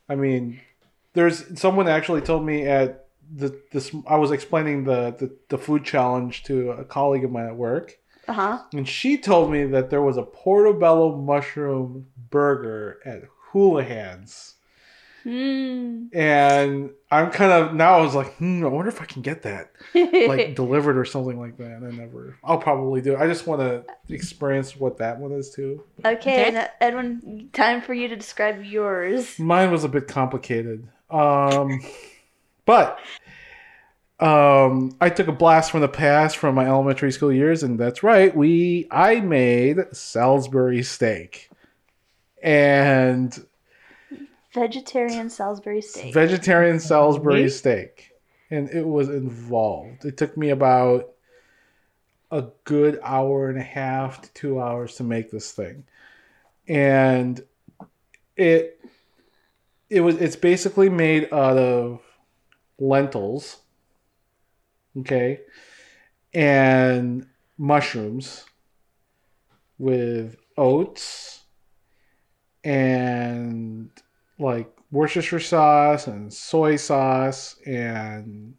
I mean, there's someone actually told me at the this I was explaining the the, the food challenge to a colleague of mine at work, Uh huh. and she told me that there was a portobello mushroom burger at Houlihan's. Hmm. And I'm kind of now I was like, hmm, I wonder if I can get that like delivered or something like that. And I never, I'll probably do it. I just want to experience what that one is too. okay, Okay. and, uh, Edwin, time for you to describe yours. Mine was a bit complicated. Um, but um, I took a blast from the past from my elementary school years, and that's right. We I made Salisbury steak and Vegetarian Salisbury steak. vegetarian Salisbury Meat? steak, and it was involved. It took me about a good hour and a half to two hours to make this thing, and it it was it's basically made out of lentils, okay, and mushrooms with oats and like Worcestershire sauce and soy sauce and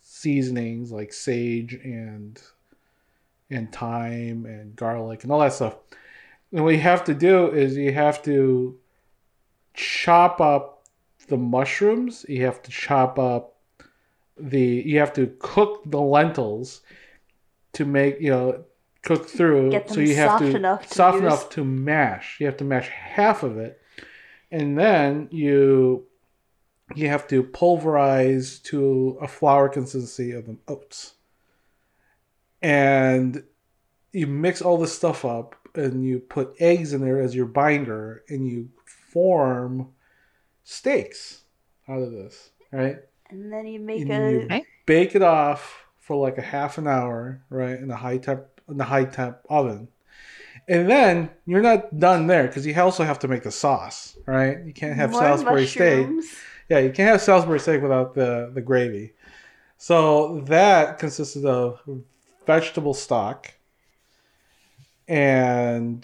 seasonings like sage and and thyme and garlic and all that stuff. And what you have to do is you have to chop up the mushrooms. You have to chop up the. You have to cook the lentils to make you know cook through. So them you have to enough to soft use. enough to mash. You have to mash half of it, and then you you have to pulverize to a flour consistency of the oats and you mix all this stuff up and you put eggs in there as your binder and you form steaks out of this right and then you make and a. you bake it off for like a half an hour right in a high temp in the high temp oven and then you're not done there because you also have to make the sauce right you can't have more salisbury steak yeah, you can't have Salisbury steak without the, the gravy. So that consisted of vegetable stock and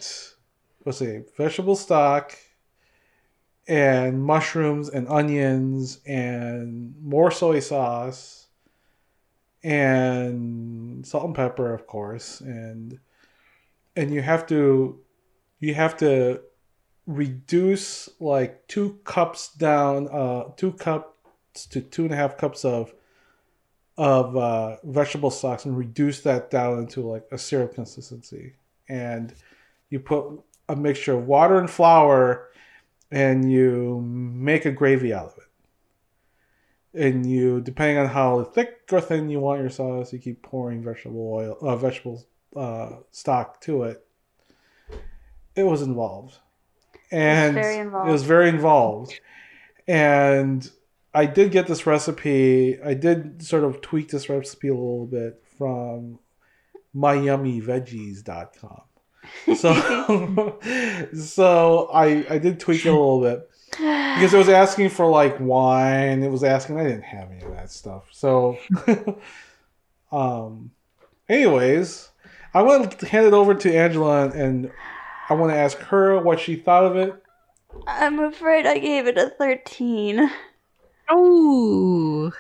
let's see, vegetable stock and mushrooms and onions and more soy sauce and salt and pepper, of course, and and you have to you have to reduce like two cups down, uh, two cups to two and a half cups of of uh, vegetable stocks, and reduce that down into like a syrup consistency. And you put a mixture of water and flour, and you make a gravy out of it. And you, depending on how thick or thin you want your sauce, you keep pouring vegetable oil, uh, vegetable uh, stock to it. It was involved and it involved. was very involved. And I did get this recipe. I did sort of tweak this recipe a little bit from myyummyveggies.com. So, so I I did tweak it a little bit because it was asking for like wine. It was asking. I didn't have any of that stuff. So, um, anyways, I want to hand it over to Angela and I want to ask her what she thought of it. I'm afraid I gave it a 13. Oh,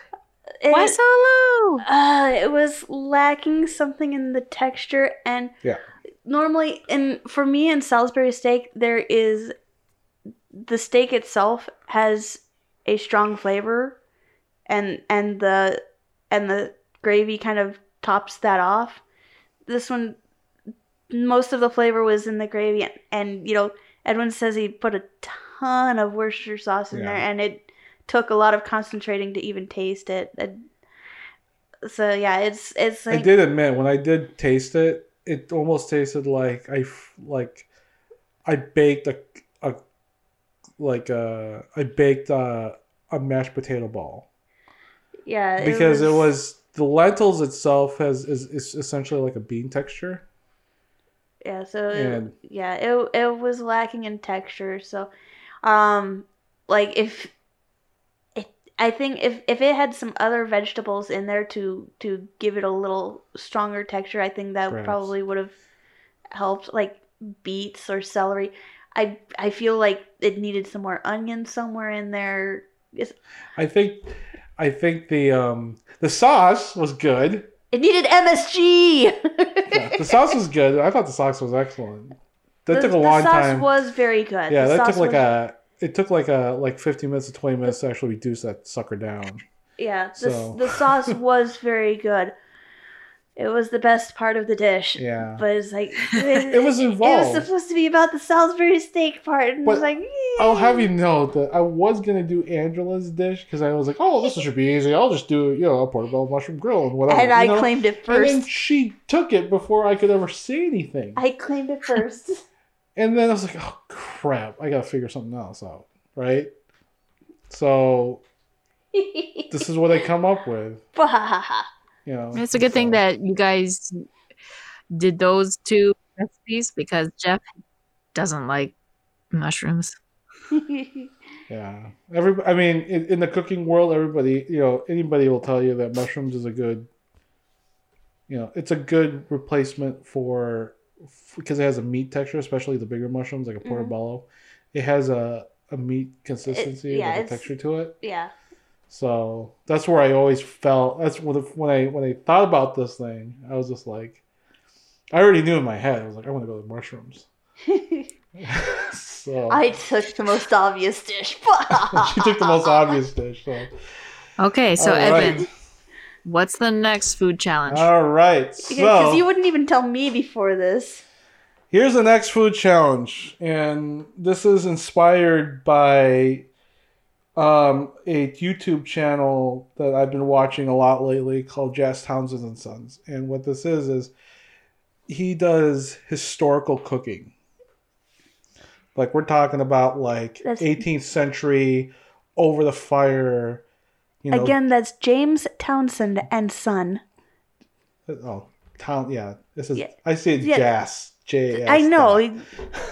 why so low? Uh, it was lacking something in the texture, and Yeah. Normally, in for me in Salisbury steak, there is the steak itself has a strong flavor, and and the and the gravy kind of tops that off. This one, most of the flavor was in the gravy, and, and you know, Edwin says he put a ton of Worcestershire sauce in Yeah. there, and it took a lot of concentrating to even taste it. And so yeah, it's it's I did admit when I did taste it, it almost tasted like I like I baked a, a like a I baked a, a mashed potato ball yeah because it was the lentils itself has is, is essentially like a bean texture. yeah so it- yeah it it was lacking in texture so um like if it I think if if it had some other vegetables in there to to give it a little stronger texture, I think that Perhaps. probably would have helped. Like beets or celery. I I feel like it needed some more onion somewhere in there. It's- I think I think the um the sauce was good. It needed MSG. Yeah, the sauce was good. I thought the sauce was excellent. That the, took a long time. the sauce time. was very good. yeah, The that took like was- a it took like a like 15 minutes to 20 minutes to actually reduce that sucker down. Yeah, the, So- the sauce was very good. It was the best part of the dish. Yeah. But it's like It was involved. It was supposed to be about the Salisbury steak part, and But it's like I'll have you know that I was gonna do Angela's dish because I was like, oh, this should be easy. I'll just do you know a portobello mushroom grill and whatever. and I know? claimed it first. And she took it before I could ever say anything. I claimed it first. And then I was like, oh crap, I gotta figure something else out, right? So this is what I come up with, you know. It's a good thing that you guys did those two recipes because Jeff doesn't like mushrooms. Yeah, every I mean, in, in the cooking world, everybody, you know, anybody will tell you that mushrooms is a good, you know, it's a good replacement for because it has a meat texture, especially the bigger mushrooms like a Mhm. portobello. It has a a meat consistency, yeah, like a texture to it. yeah. So that's where I always felt. That's when when I when I thought about this thing, I was just like, I already knew in my head. I was like, I want to go with mushrooms. so I took the most obvious dish. she took the most obvious dish. So. Okay, so All Edwin, right. What's the next food challenge? All right. Because So you wouldn't even tell me before this. here's the next food challenge, and this is inspired by um, a YouTube channel that I've been watching a lot lately called Jazz Townsend and Sons. And what this is is he does historical cooking. Like we're talking about like That's- 18th century over the fire. You know, Again, that's James Townsend and Son. Oh, town. Yeah, this is. Yeah. I see it. Yeah. Jas. J. I know.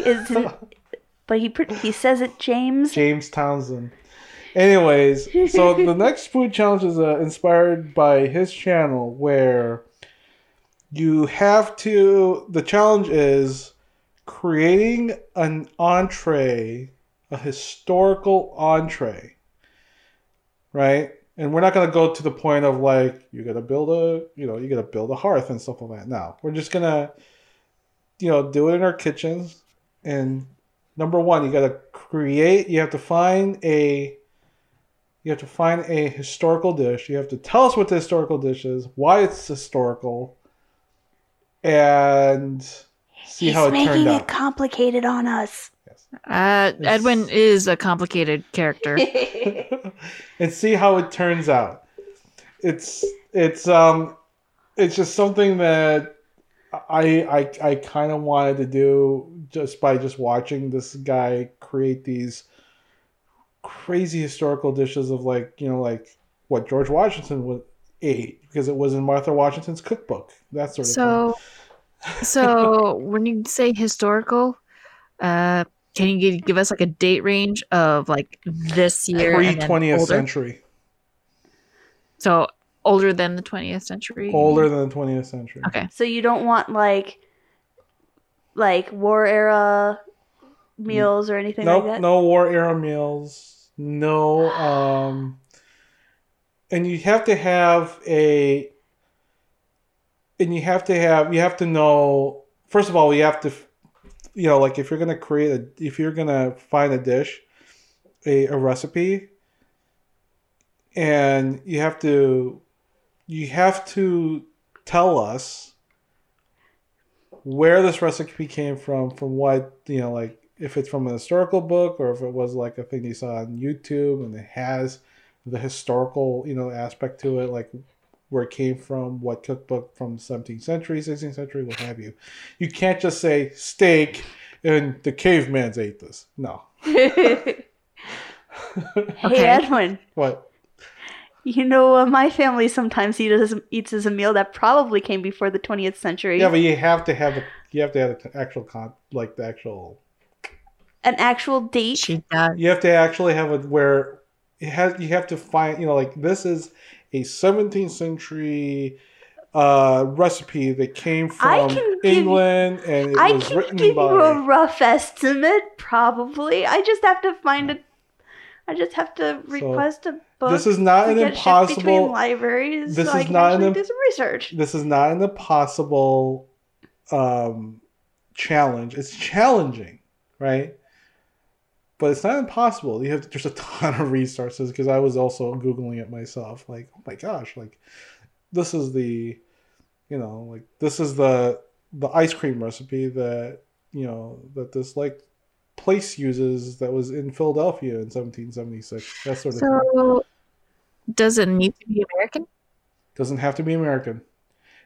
It's, but he he says it James. James Townsend. Anyways, so the next food challenge is uh, inspired by his channel where you have to. The challenge is creating an entree, a historical entree, right? And we're not gonna go to the point of like you gotta build a, you know, you gotta build a hearth and stuff like that. now we're just gonna, you know, do it in our kitchens. And number one, you gotta create. You have to find a. You have to find a historical dish. You have to tell us what the historical dish is, why it's historical, and see He's how it making turned it complicated on us. Uh, Edwin is a complicated character. and see how it turns out. It's it's um it's just something that I I I kind of wanted to do just by just watching this guy create these crazy historical dishes of like you know like what George Washington would ate because it was in Martha Washington's cookbook that sort of thing. So, so when you say historical, uh, can you give us like a date range of like this year pre twentieth century, So older than the twentieth century. older than the twentieth century. Okay. So you don't want like like war era meals or anything Nope, like that. no war era meals. No, um, and you have to have a, and you have to have you have to know. First of all, you have to, you know, like if you're gonna create a, if you're gonna find a dish, a, a recipe, and you have to, you have to tell us where this recipe came from, from what you know, like if it's from a historical book or if it was like a thing you saw on YouTube and it has the historical, you know, aspect to it, like where it came from, what cookbook from the 17th century, 16th century, what have you. You can't just say steak and the cavemans ate this. No. Hey Edwin, What? you know uh, my family sometimes eats eats as a meal that probably came before the 20th century. Yeah, but you have to have the you have to have the actual con like the actual An actual date. She does. you have to actually have it where it has you have to find you know like this is a 17th century uh recipe that came from give you- England and it I was can written give by you a rough estimate, probably. I just have to find a. I just have to request a book. this is not an get shipped between impossible libraries. this so is not an do some research. this is not an impossible um challenge it's challenging right but it's not impossible you have there's a ton of resources because i was also googling it myself like oh my gosh like this is the you know like this is the the ice cream recipe that you know that this like place uses that was in philadelphia in 1776 that sort of thing So, does it need to be American? doesn't have to be American.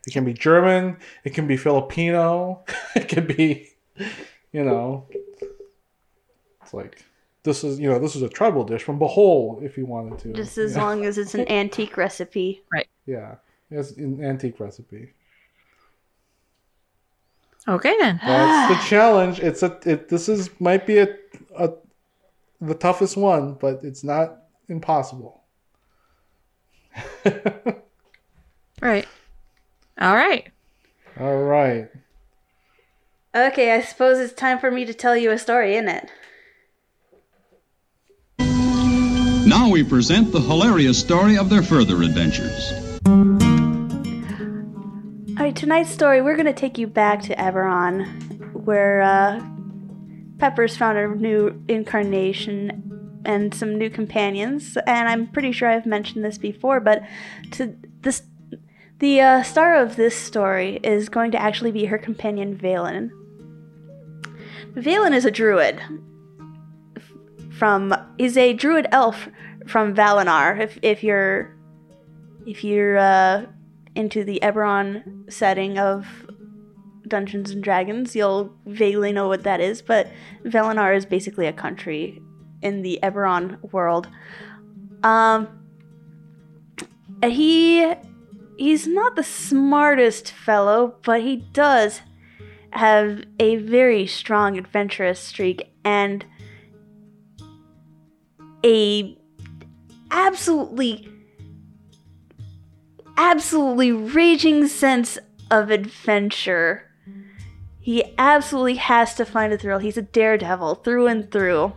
It can be German. It can be Filipino. it can be, you know, like this is you know this is a tribal dish from Bohol if you wanted to. Just as Yeah. long as it's an antique recipe. Right. Yeah, it's an antique recipe. Okay then. That's the challenge. It's a it. This is might be a, a the toughest one, but it's not impossible. Right. All right. All right. Okay, I suppose it's time for me to tell you a story, isn't it? Now we present the hilarious story of their further adventures. Alright, tonight's story, we're gonna take you back to Eberron, where uh, Pepper's found a new incarnation and some new companions. And I'm pretty sure I've mentioned this before, but to this, the uh, star of this story is going to actually be her companion Valen. Valen is a druid. From is a druid elf from Valenar. If if you're if you're uh, into the Eberron setting of Dungeons and Dragons, you'll vaguely know what that is. But Valenar is basically a country in the Eberron world. Um, he he's not the smartest fellow, but he does have a very strong adventurous streak and a absolutely absolutely raging sense of adventure. He absolutely has to find a thrill. He's a daredevil through and through.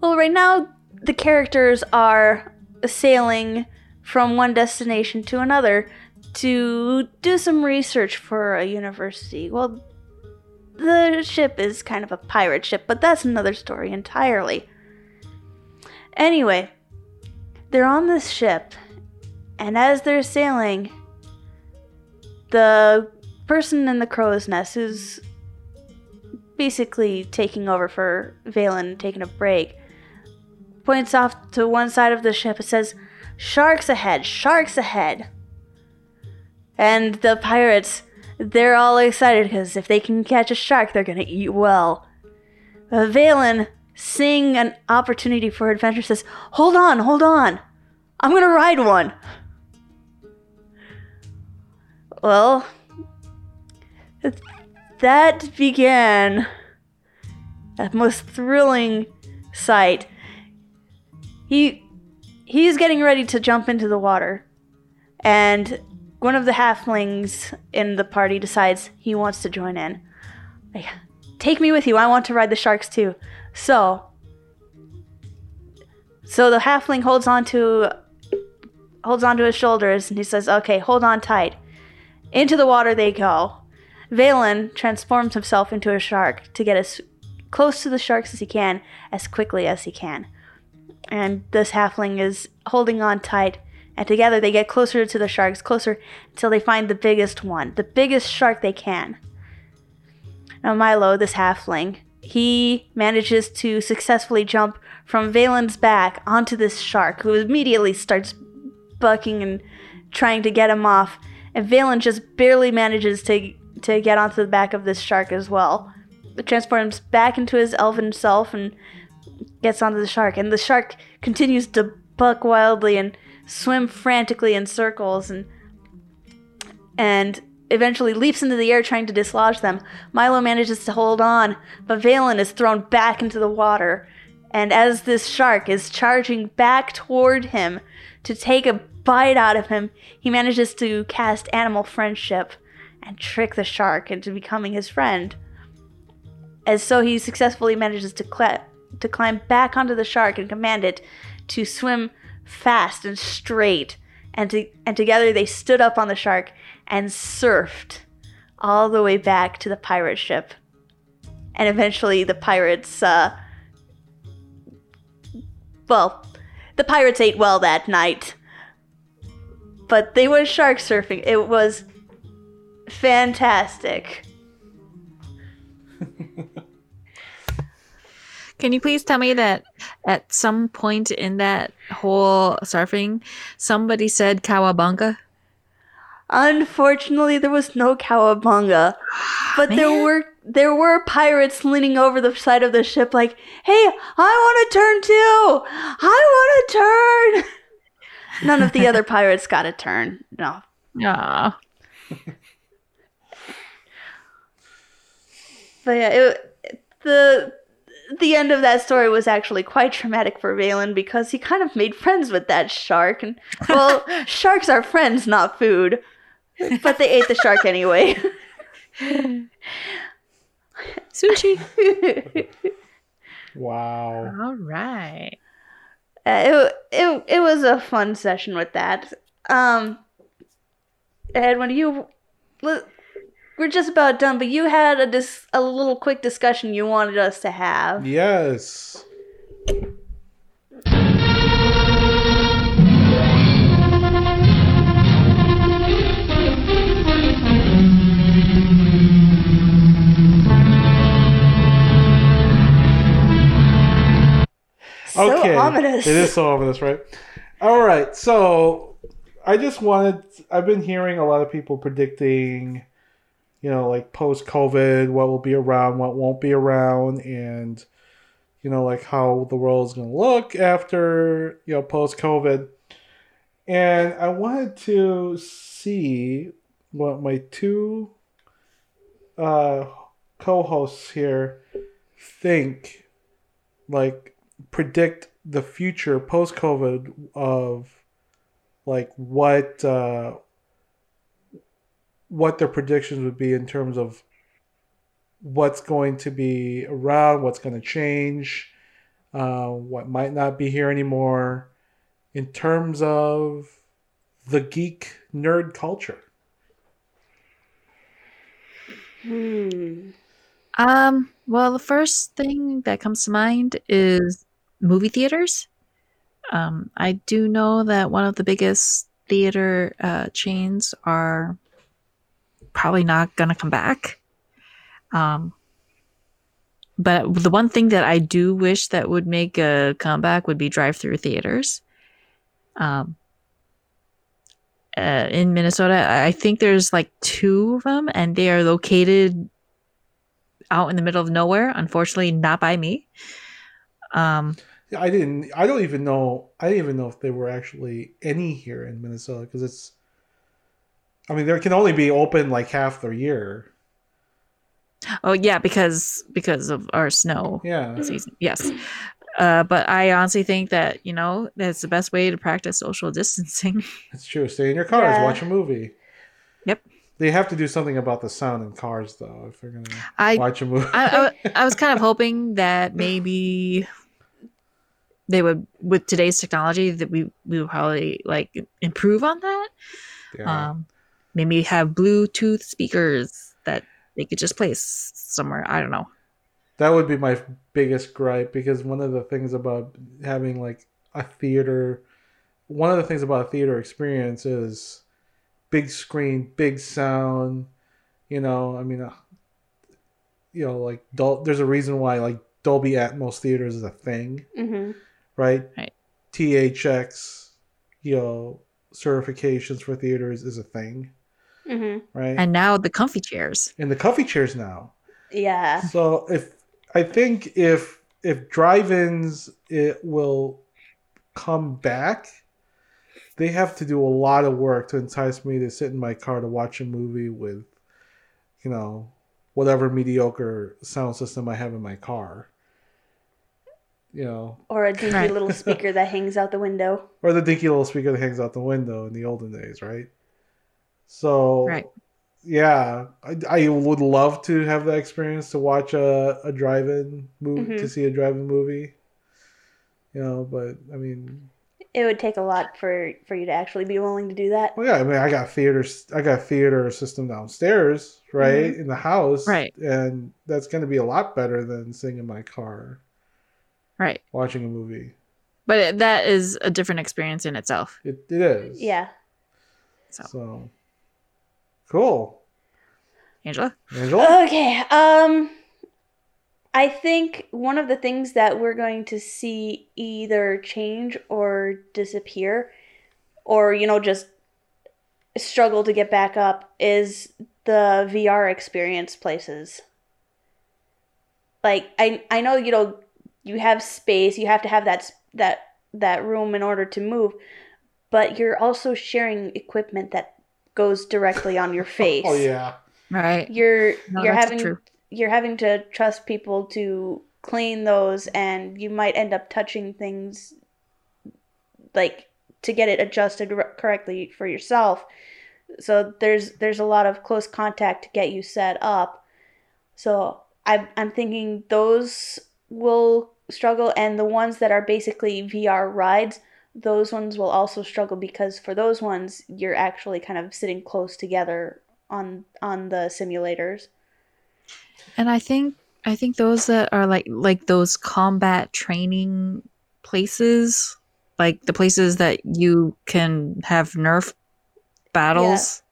Well, right now, the characters are sailing from one destination to another to do some research for a university. Well, the ship is kind of a pirate ship, but that's another story entirely. Anyway, they're on this ship, and as they're sailing, the person in the crow's nest who's basically taking over for Valen, taking a break, points off to one side of the ship and says, Sharks ahead, sharks ahead. And the pirates, they're all excited because if they can catch a shark, they're gonna eat well. Uh, Valen, seeing an opportunity for adventure, says, Hold on, hold on. I'm gonna ride one. Well, that began a most thrilling sight. He he's getting ready to jump into the water, and one of the halflings in the party decides he wants to join in. Like, take me with you. I want to ride the sharks too. So, so the halfling holds on to holds onto his shoulders and he says, "Okay, hold on tight." Into the water they go. Valen transforms himself into a shark to get as close to the sharks as he can, as quickly as he can. And this halfling is holding on tight, and together they get closer to the sharks, closer until they find the biggest one, the biggest shark they can. Now, Milo, this halfling, he manages to successfully jump from Valen's back onto this shark, who immediately starts bucking and trying to get him off. And Valen just barely manages to to get onto the back of this shark as well. It transforms back into his elven self and gets onto the shark. And the shark continues to buck wildly and swim frantically in circles and and eventually leaps into the air trying to dislodge them. Milo manages to hold on, but Valen is thrown back into the water And as this shark is charging back toward him to take a bite out of him, he manages to cast animal friendship and trick the shark into becoming his friend. As so, he successfully manages to, cl- to climb back onto the shark and command it to swim fast and straight. And, to- and together they stood up on the shark and surfed all the way back to the pirate ship. And eventually, the pirates, uh, well, the pirates ate well that night. But they went shark surfing. It was fantastic. Can you please tell me that at some point in that whole surfing, somebody said cowabunga? Unfortunately, there was no cowabunga, but there were there were pirates leaning over the side of the ship, like, "Hey, I want to turn too! I want to turn!" None of the other pirates got a turn. No, Ah, but yeah, it, the the end of that story was actually quite traumatic for Valen because he kind of made friends with that shark, and well, sharks are friends, not food. But they ate the shark anyway. sushi. Wow. All right. Uh, it, it it was a fun session with that. Um, Edwin, you li- we're just about done, but you had a dis- a little quick discussion you wanted us to have. Yes. So ominous. It is so ominous, right? All right. So I just wanted. I've been hearing a lot of people predicting, you know, like post COVID, what will be around, what won't be around, and you know, like how the world is going to look after you know post COVID. And I wanted to see what my two uh, co-hosts here think like predict the future post COVID of like what uh, what their predictions would be in terms of what's going to be around, what's going to change, uh, what might not be here anymore, in terms of the geek nerd culture. Hmm. Um, well, the first thing that comes to mind is movie theaters. Um, I do know that one of the biggest theater uh, chains are probably not going to come back. Um, but the one thing that I do wish that would make a comeback would be drive-through theaters. Um, uh, in Minnesota, I think there's like two of them, and they are located out in the middle of nowhere. Unfortunately, not by me. Um, I didn't. I don't even know. I didn't even know if there were actually any here in Minnesota because it's. I mean, there can only be open like half the year. oh yeah, because because of our snow Yeah, season. Yes. Uh, but I honestly think that you know that's the best way to practice social distancing. it's true. Stay in your cars, Yeah. watch a movie. Yep. They have to do something about the sound in cars, though, if they're gonna I watch a movie. I, I, I was kind of hoping that maybe they would, with today's technology, that we we would probably like improve on that. yeah. Um, maybe have Bluetooth speakers that they could just place somewhere. I don't know. That would be my biggest gripe because one of the things about having like a theater, one of the things about a theater experience is big screen, big sound. You know, I mean, uh, you know, like Dol- there's a reason why like Dolby Atmos theaters is a thing, Mm-hmm. right? Right. THX, you know, certifications for theaters is a thing, Mm-hmm. right? And now the comfy chairs. and the comfy chairs now. Yeah. So if I think if if drive-ins it will come back, they have to do a lot of work to entice me to sit in my car to watch a movie with, you know, whatever mediocre sound system I have in my car. you know, Or a dinky Right. little speaker that hangs out the window. or the dinky little speaker that hangs out the window in the olden days, right? So, Right. yeah, I, I would love to have that experience to watch a, a drive-in movie Mhm. to see a drive-in movie. You know, but I mean, It would take a lot for for you to actually be willing to do that. well, yeah, I mean, I got theater, I got theater system downstairs, right, Mm-hmm. in the house, Right. and that's going to be a lot better than sitting in my car Right. watching a movie. But that is a different experience in itself. It, it is, Yeah. So, So, cool, Angela? Angela. Okay. Um I think one of the things that we're going to see either change or disappear or you know just struggle to get back up is the VR experience places. Like I I know you know you have space, you have to have that that that room in order to move, but you're also sharing equipment that goes directly on your face Oh yeah. Right. you're No, you're having true. you're having to trust people to clean those and you might end up touching things like to get it adjusted r- correctly for yourself so there's there's a lot of close contact to get you set up so I, i'm thinking those will struggle and the ones that are basically vr rides those ones will also struggle because for those ones you're actually kind of sitting close together on on the simulators. And I think I think those that are like like those combat training places, like the places that you can have Nerf battles.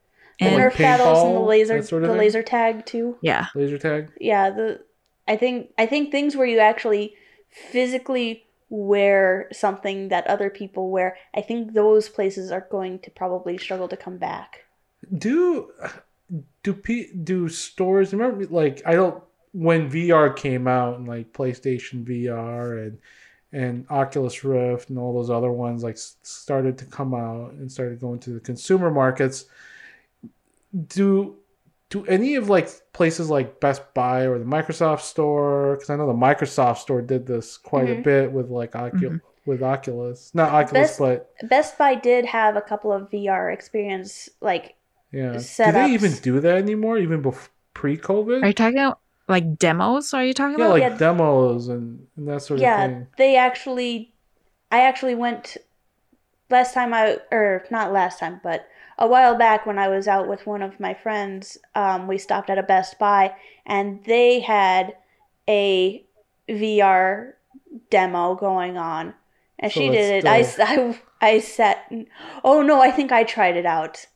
The in. Like Nerf battles and the laser sort of the thing? laser tag too. yeah. Laser tag. Yeah, the I think I think things where you actually physically wear something that other people wear, I think those places are going to probably struggle to come back. Do do P, do stores remember like I don't when VR came out and like PlayStation VR and and Oculus Rift and all those other ones like started to come out and started going to the consumer markets. Do do any of like places like Best Buy or the Microsoft Store? Because I know the Microsoft Store did this quite a Mhm. bit with like Ocu- with Oculus, not Oculus, Best- but Best Buy did have a couple of VR experience like yeah. Do they even do that anymore? Even before pre-COVID? Are you talking about like demos? Are you talking yeah, about? like Yeah. demos and, and that sort of thing? yeah, they actually I actually went last time I or not last time, but a while back when I was out with one of my friends, um, we stopped at a Best Buy and they had a VR demo going on. And So she did it. I, I, I sat. Oh no, I think I tried it out.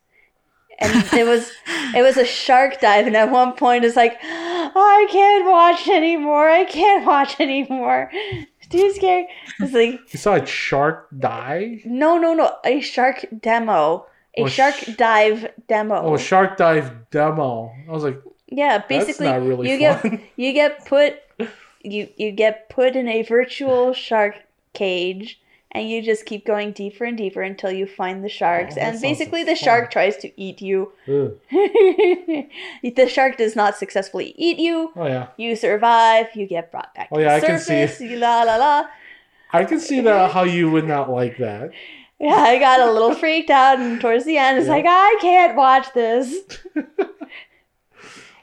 And it was it was a shark dive, and at one point it's like, I can't watch anymore. I can't watch anymore. Too scary. It's like You saw a shark die? no, no, no. A shark demo. A shark sh- dive demo. Oh, shark dive demo. I was like, yeah, that's basically, not really you fun. get you get put you you get put in a virtual shark cage, and you just keep going deeper and deeper until you find the sharks. Oh, and basically, fun. the shark tries to eat you. The shark does not successfully eat you. Oh yeah, You survive. You get brought back Oh, to yeah, the I can see you La la la. I can see that how you would not like that. Yeah, I got a little freaked out, and towards the end, it's Yeah. like I can't watch this.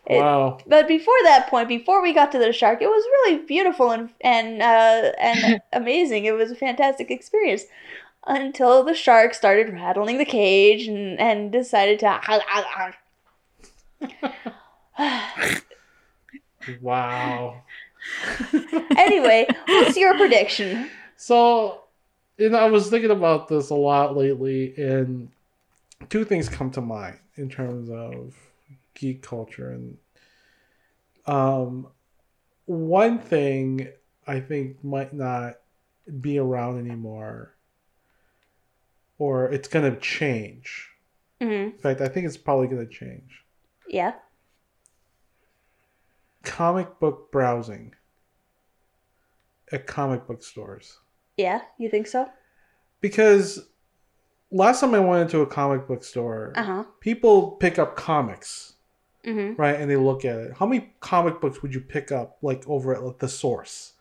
It- Wow. But before that point, before we got to the shark, it was really beautiful and and uh, and amazing. It was a fantastic experience until the shark started rattling the cage and and decided to. Wow. anyway, what's your prediction? So, know, I was thinking about this a lot lately, and two things come to mind in terms of geek culture. And um, one thing I think might not be around anymore, or it's going to change. hmm In fact, I think it's probably going to change. Yeah. Comic book browsing at comic book stores. Yeah. You think so? because last time I went into a comic book store, Uh huh. people pick up comics, hmm right? And they look at it. How many comic books would you pick up, like over at like, the source?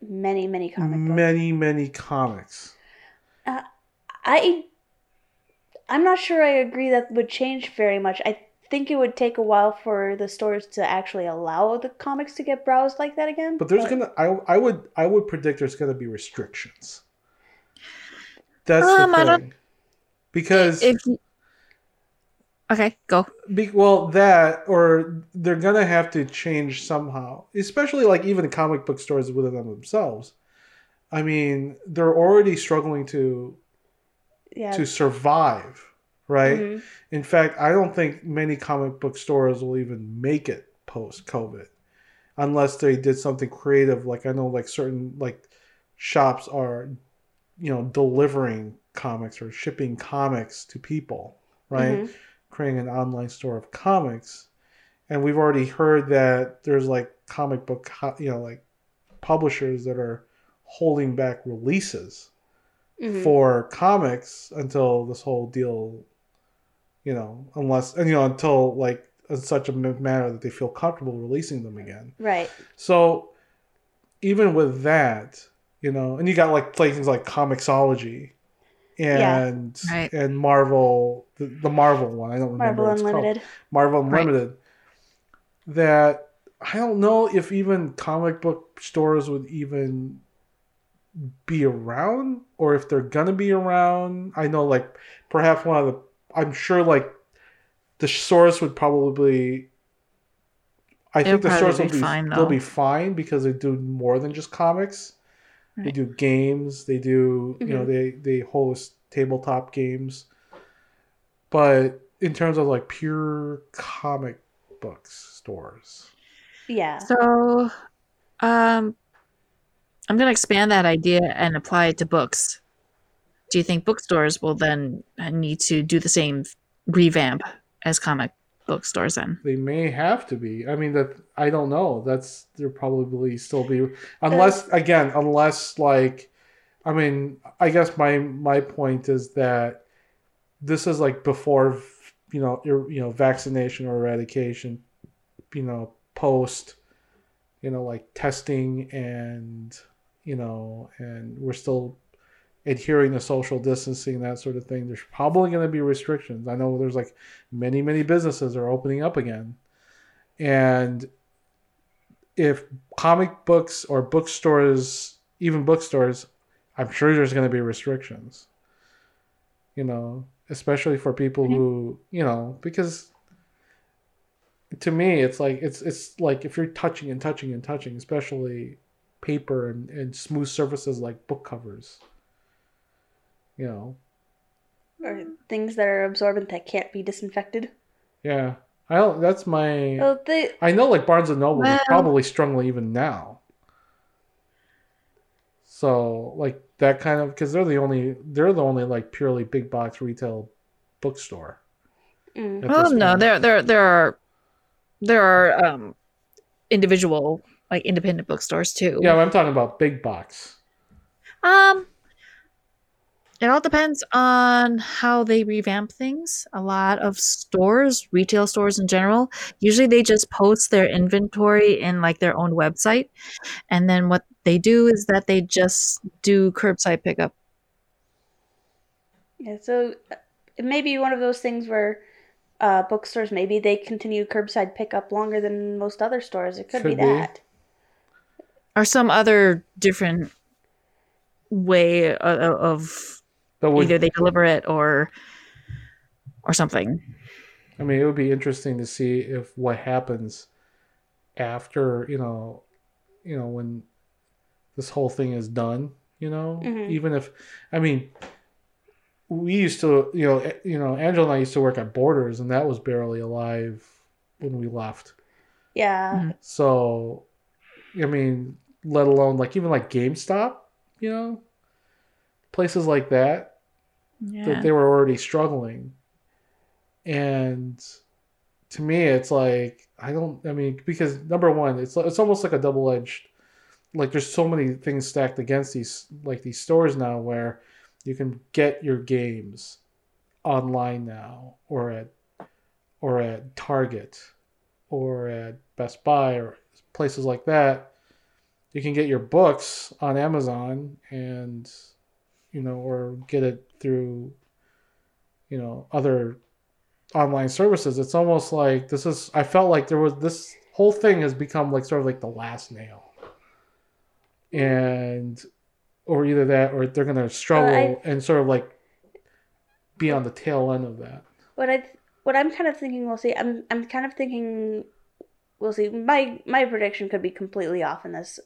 many many comic books. many many comics. I I'm not sure I agree that would change very much. I think it would take a while for the stores to actually allow the comics to get browsed like that again. But there's gonna I I would I would predict there's gonna be restrictions. That's Um, the I don't- thing. Because If you- okay, go. Be, well, that or they're gonna have to change somehow, especially like even comic book stores within them themselves. I mean, they're already struggling to yeah. to survive, right? Mhm. In fact, I don't think many comic book stores will even make it post COVID, unless they did something creative. Like I know, like certain like shops are, you know, delivering comics or shipping comics to people, right? Mhm. Creating an online store of comics, and we've already heard that there's like comic book, you know, like publishers that are holding back releases Mhm. for comics until this whole deal, you know, unless and you know until like in such a manner that they feel comfortable releasing them again. Right. So even with that, you know, and you got like places like Comixology Yeah. and Right. and Marvel, the, the Marvel one. I don't remember Marvel what it's called. Unlimited. Marvel Right. Unlimited. That I don't know if even comic book stores would even be around or if they're gonna be around. I know like perhaps one of the I'm sure like the source would probably I It'll think the probably source will be be fine, they'll be fine because they do more than just comics. They do games, they do you know, Mhm. they they host tabletop games. But in terms of like pure comic books stores. Yeah. So, um, I'm going to expand that idea and apply it to books. Do you think bookstores will then need to do the same revamp as comic book stores then? They may have to be. I mean that I don't know. That's there probably still be unless again, unless like I mean, I guess my my point is that this is like before you know, ir- you know, vaccination or eradication, you know, post you know, like testing and you know, and we're still adhering to social distancing that sort of thing there's probably going to be restrictions. I know there's like many many businesses are opening up again. And if comic books or bookstores even bookstores i'm sure there's going to be restrictions you know especially for people mm-hmm. who you know because to me it's like it's it's like if you're touching and touching and touching especially paper and, and smooth surfaces like book covers you know Or things that are absorbent that can't be disinfected. yeah i don't that's my Well, they i know like barnes and noble is probably struggling even now so like that kind of because they're the only they're the only like purely big box retail bookstore mm, at Oh no, point. there there there are there are um individual like independent bookstores too. yeah i'm talking about big box Um, it all depends on how they revamp things. A lot of stores, retail stores in general, usually they just post their inventory in like their own website, and then what they do is that they just do curbside pickup. yeah. So uh, it may be one of those things where uh, bookstores maybe they continue curbside pickup longer than most other stores. It could, Could be be. that. or some other different way of, of but would, either they deliver it or or something. I mean, it would be interesting to see if what happens after you know, you know, when this whole thing is done. You know, Mhm. even if, I mean, we used to, you know, you know, Angela and I used to work at Borders, and that was barely alive when we left. Yeah. Mhm. So, I mean, let alone like even like GameStop, you know, places like that Yeah. that they were already struggling. And to me, it's like I don't. I mean, because number one, it's it's almost like a double edged. Like there's so many things stacked against these like these stores now where you can get your games online now or at or at Target or at Best Buy or places like that you can get your books on Amazon and you know or get it through you know other online services it's almost like this is i felt like there was this whole thing has become like sort of like the last nail and or either that or they're going to struggle I- and sort of like be on the tail end of that What I what I'm kind of thinking we'll see. I'm I'm kind of thinking we'll see. My my prediction could be completely off in this,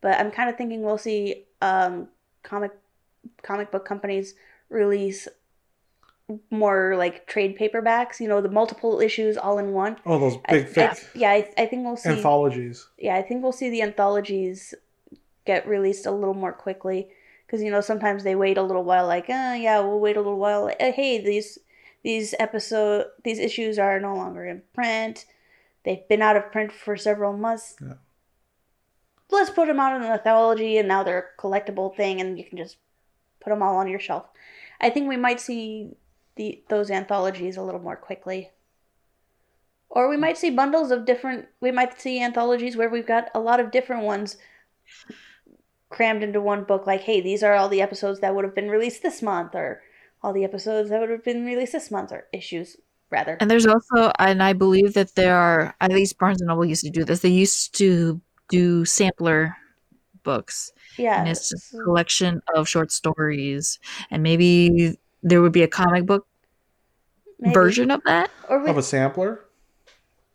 but I'm kind of thinking we'll see um comic comic book companies release more like trade paperbacks. You know, the multiple issues all in one. oh those big I- thick yeah, I, I think we'll see. anthologies yeah, I think we'll see the anthologies get released a little more quickly because you know sometimes they wait a little while. Like, uh, yeah, we'll wait a little while. Uh, hey, these these episode these issues are no longer in print. They've been out of print for several months. Yeah. Let's put them out in an anthology, and now they're a collectible thing, and you can just put them all on your shelf. I think we might see the those anthologies a little more quickly. Or we might see bundles of different. We might see anthologies where we've got a lot of different ones crammed into one book. Like, hey, these are all the episodes that would have been released this month, or all the episodes that would have been released this month, or issues rather. And there's also, and I believe that there are, at least Barnes and Noble used to do this. They used to do sampler books, yeah, and it's just a collection of short stories, and maybe there would be a comic book maybe. version of that. Or we, of a sampler?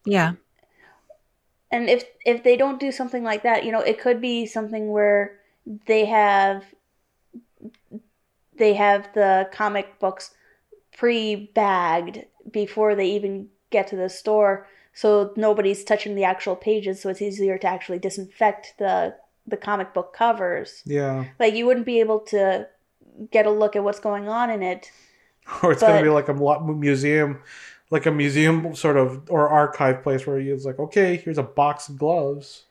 Yeah, and if if they don't do something like that, you know, it could be something where they have they have the comic books pre-bagged before they even get to the store, so nobody's touching the actual pages, so it's easier to actually disinfect the the comic book covers. yeah Like you wouldn't be able to get a look at what's going on in it. or it's going to be like a museum like a museum sort of or archive place where it's like okay here's a box of gloves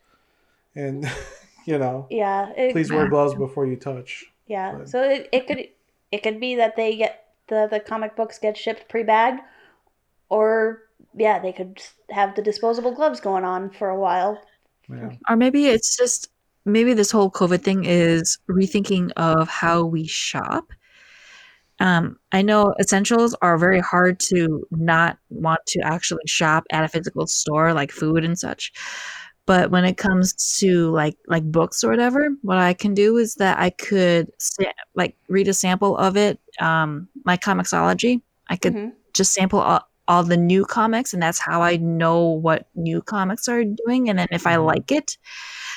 and you know Yeah. It, please wear gloves before you touch Yeah. But- So it, it could it could be that they get the the comic books get shipped pre-bagged or yeah, they could have the disposable gloves going on for a while. yeah or maybe it's just maybe this whole COVID thing is rethinking of how we shop. Um, I know essentials are very hard to not want to actually shop at a physical store, like food and such. But when it comes to like like books or whatever, what I can do is that I could like read a sample of it, um, my Comixology. I could Mhm. just sample all, all the new comics, and that's how I know what new comics are doing. And then if I like it,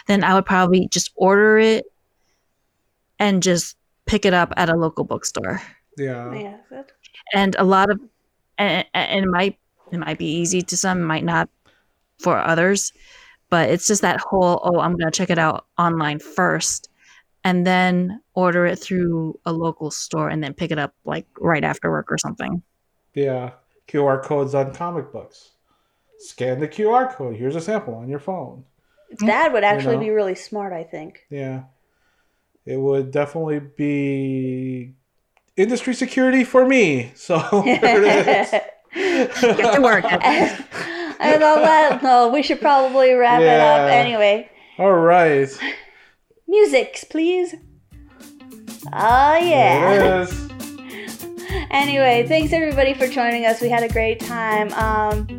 then I would probably just order it and just pick it up at a local bookstore. yeah Yeah. And a lot of and, and it might it might be easy to some, it might not for others, but it's just that whole oh I'm gonna check it out online first and then order it through a local store and then pick it up like right after work or something. yeah qr codes on comic books scan the qr code here's a sample on your phone That would actually know? be really smart, I think. yeah it would definitely be industry security for me so there it is Get to work. and on that, no, we should probably wrap it up anyway. all right Music, please. Oh yeah. There it is. Anyway, thanks everybody for joining us. We had a great time. Um,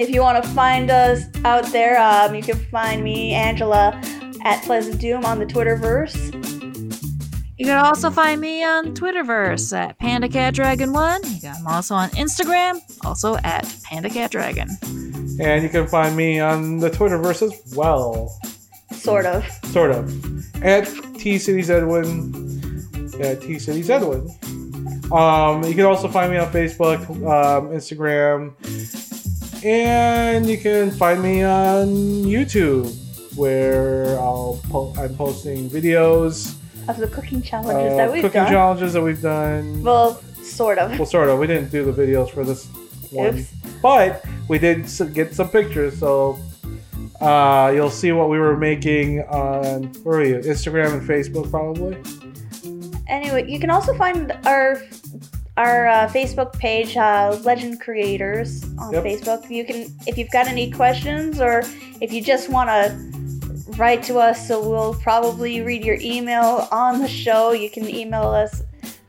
if you want to find us out there, um, you can find me, Angela, at Pleasant Doom on the Twitterverse. You can also find me on Twitterverse at PandaCatDragon1. You got me also on Instagram, also at PandaCatDragon. And you can find me on the Twitterverse as well. Sort of. Sort of. At T Cities Edwin. Yeah, T Cities Edwin. Um, you can also find me on Facebook, um, Instagram, and you can find me on YouTube, where I'll po- I'm posting videos, Of the cooking challenges uh, that we've cooking done. challenges that we've done. well, sort of. Well, sort of. We didn't do the videos for this one, Oops. but we did get some pictures. So uh, you'll see what we were making on where are you? Instagram and Facebook, probably. Anyway, you can also find our our uh, Facebook page, uh, Legend Creators on Yep. Facebook. You can, if you've got any questions or if you just want to write to us, so we'll probably read your email on the show. You can email us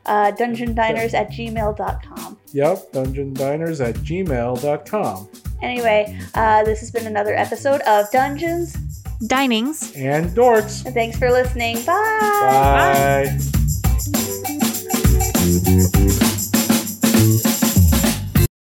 uh, dungeondiners at gmail.com. Yep, dungeondiners at gmail.com. Anyway, uh, this has been another episode of Dungeons. Dinings. And dorks. And thanks for listening. Bye. Bye.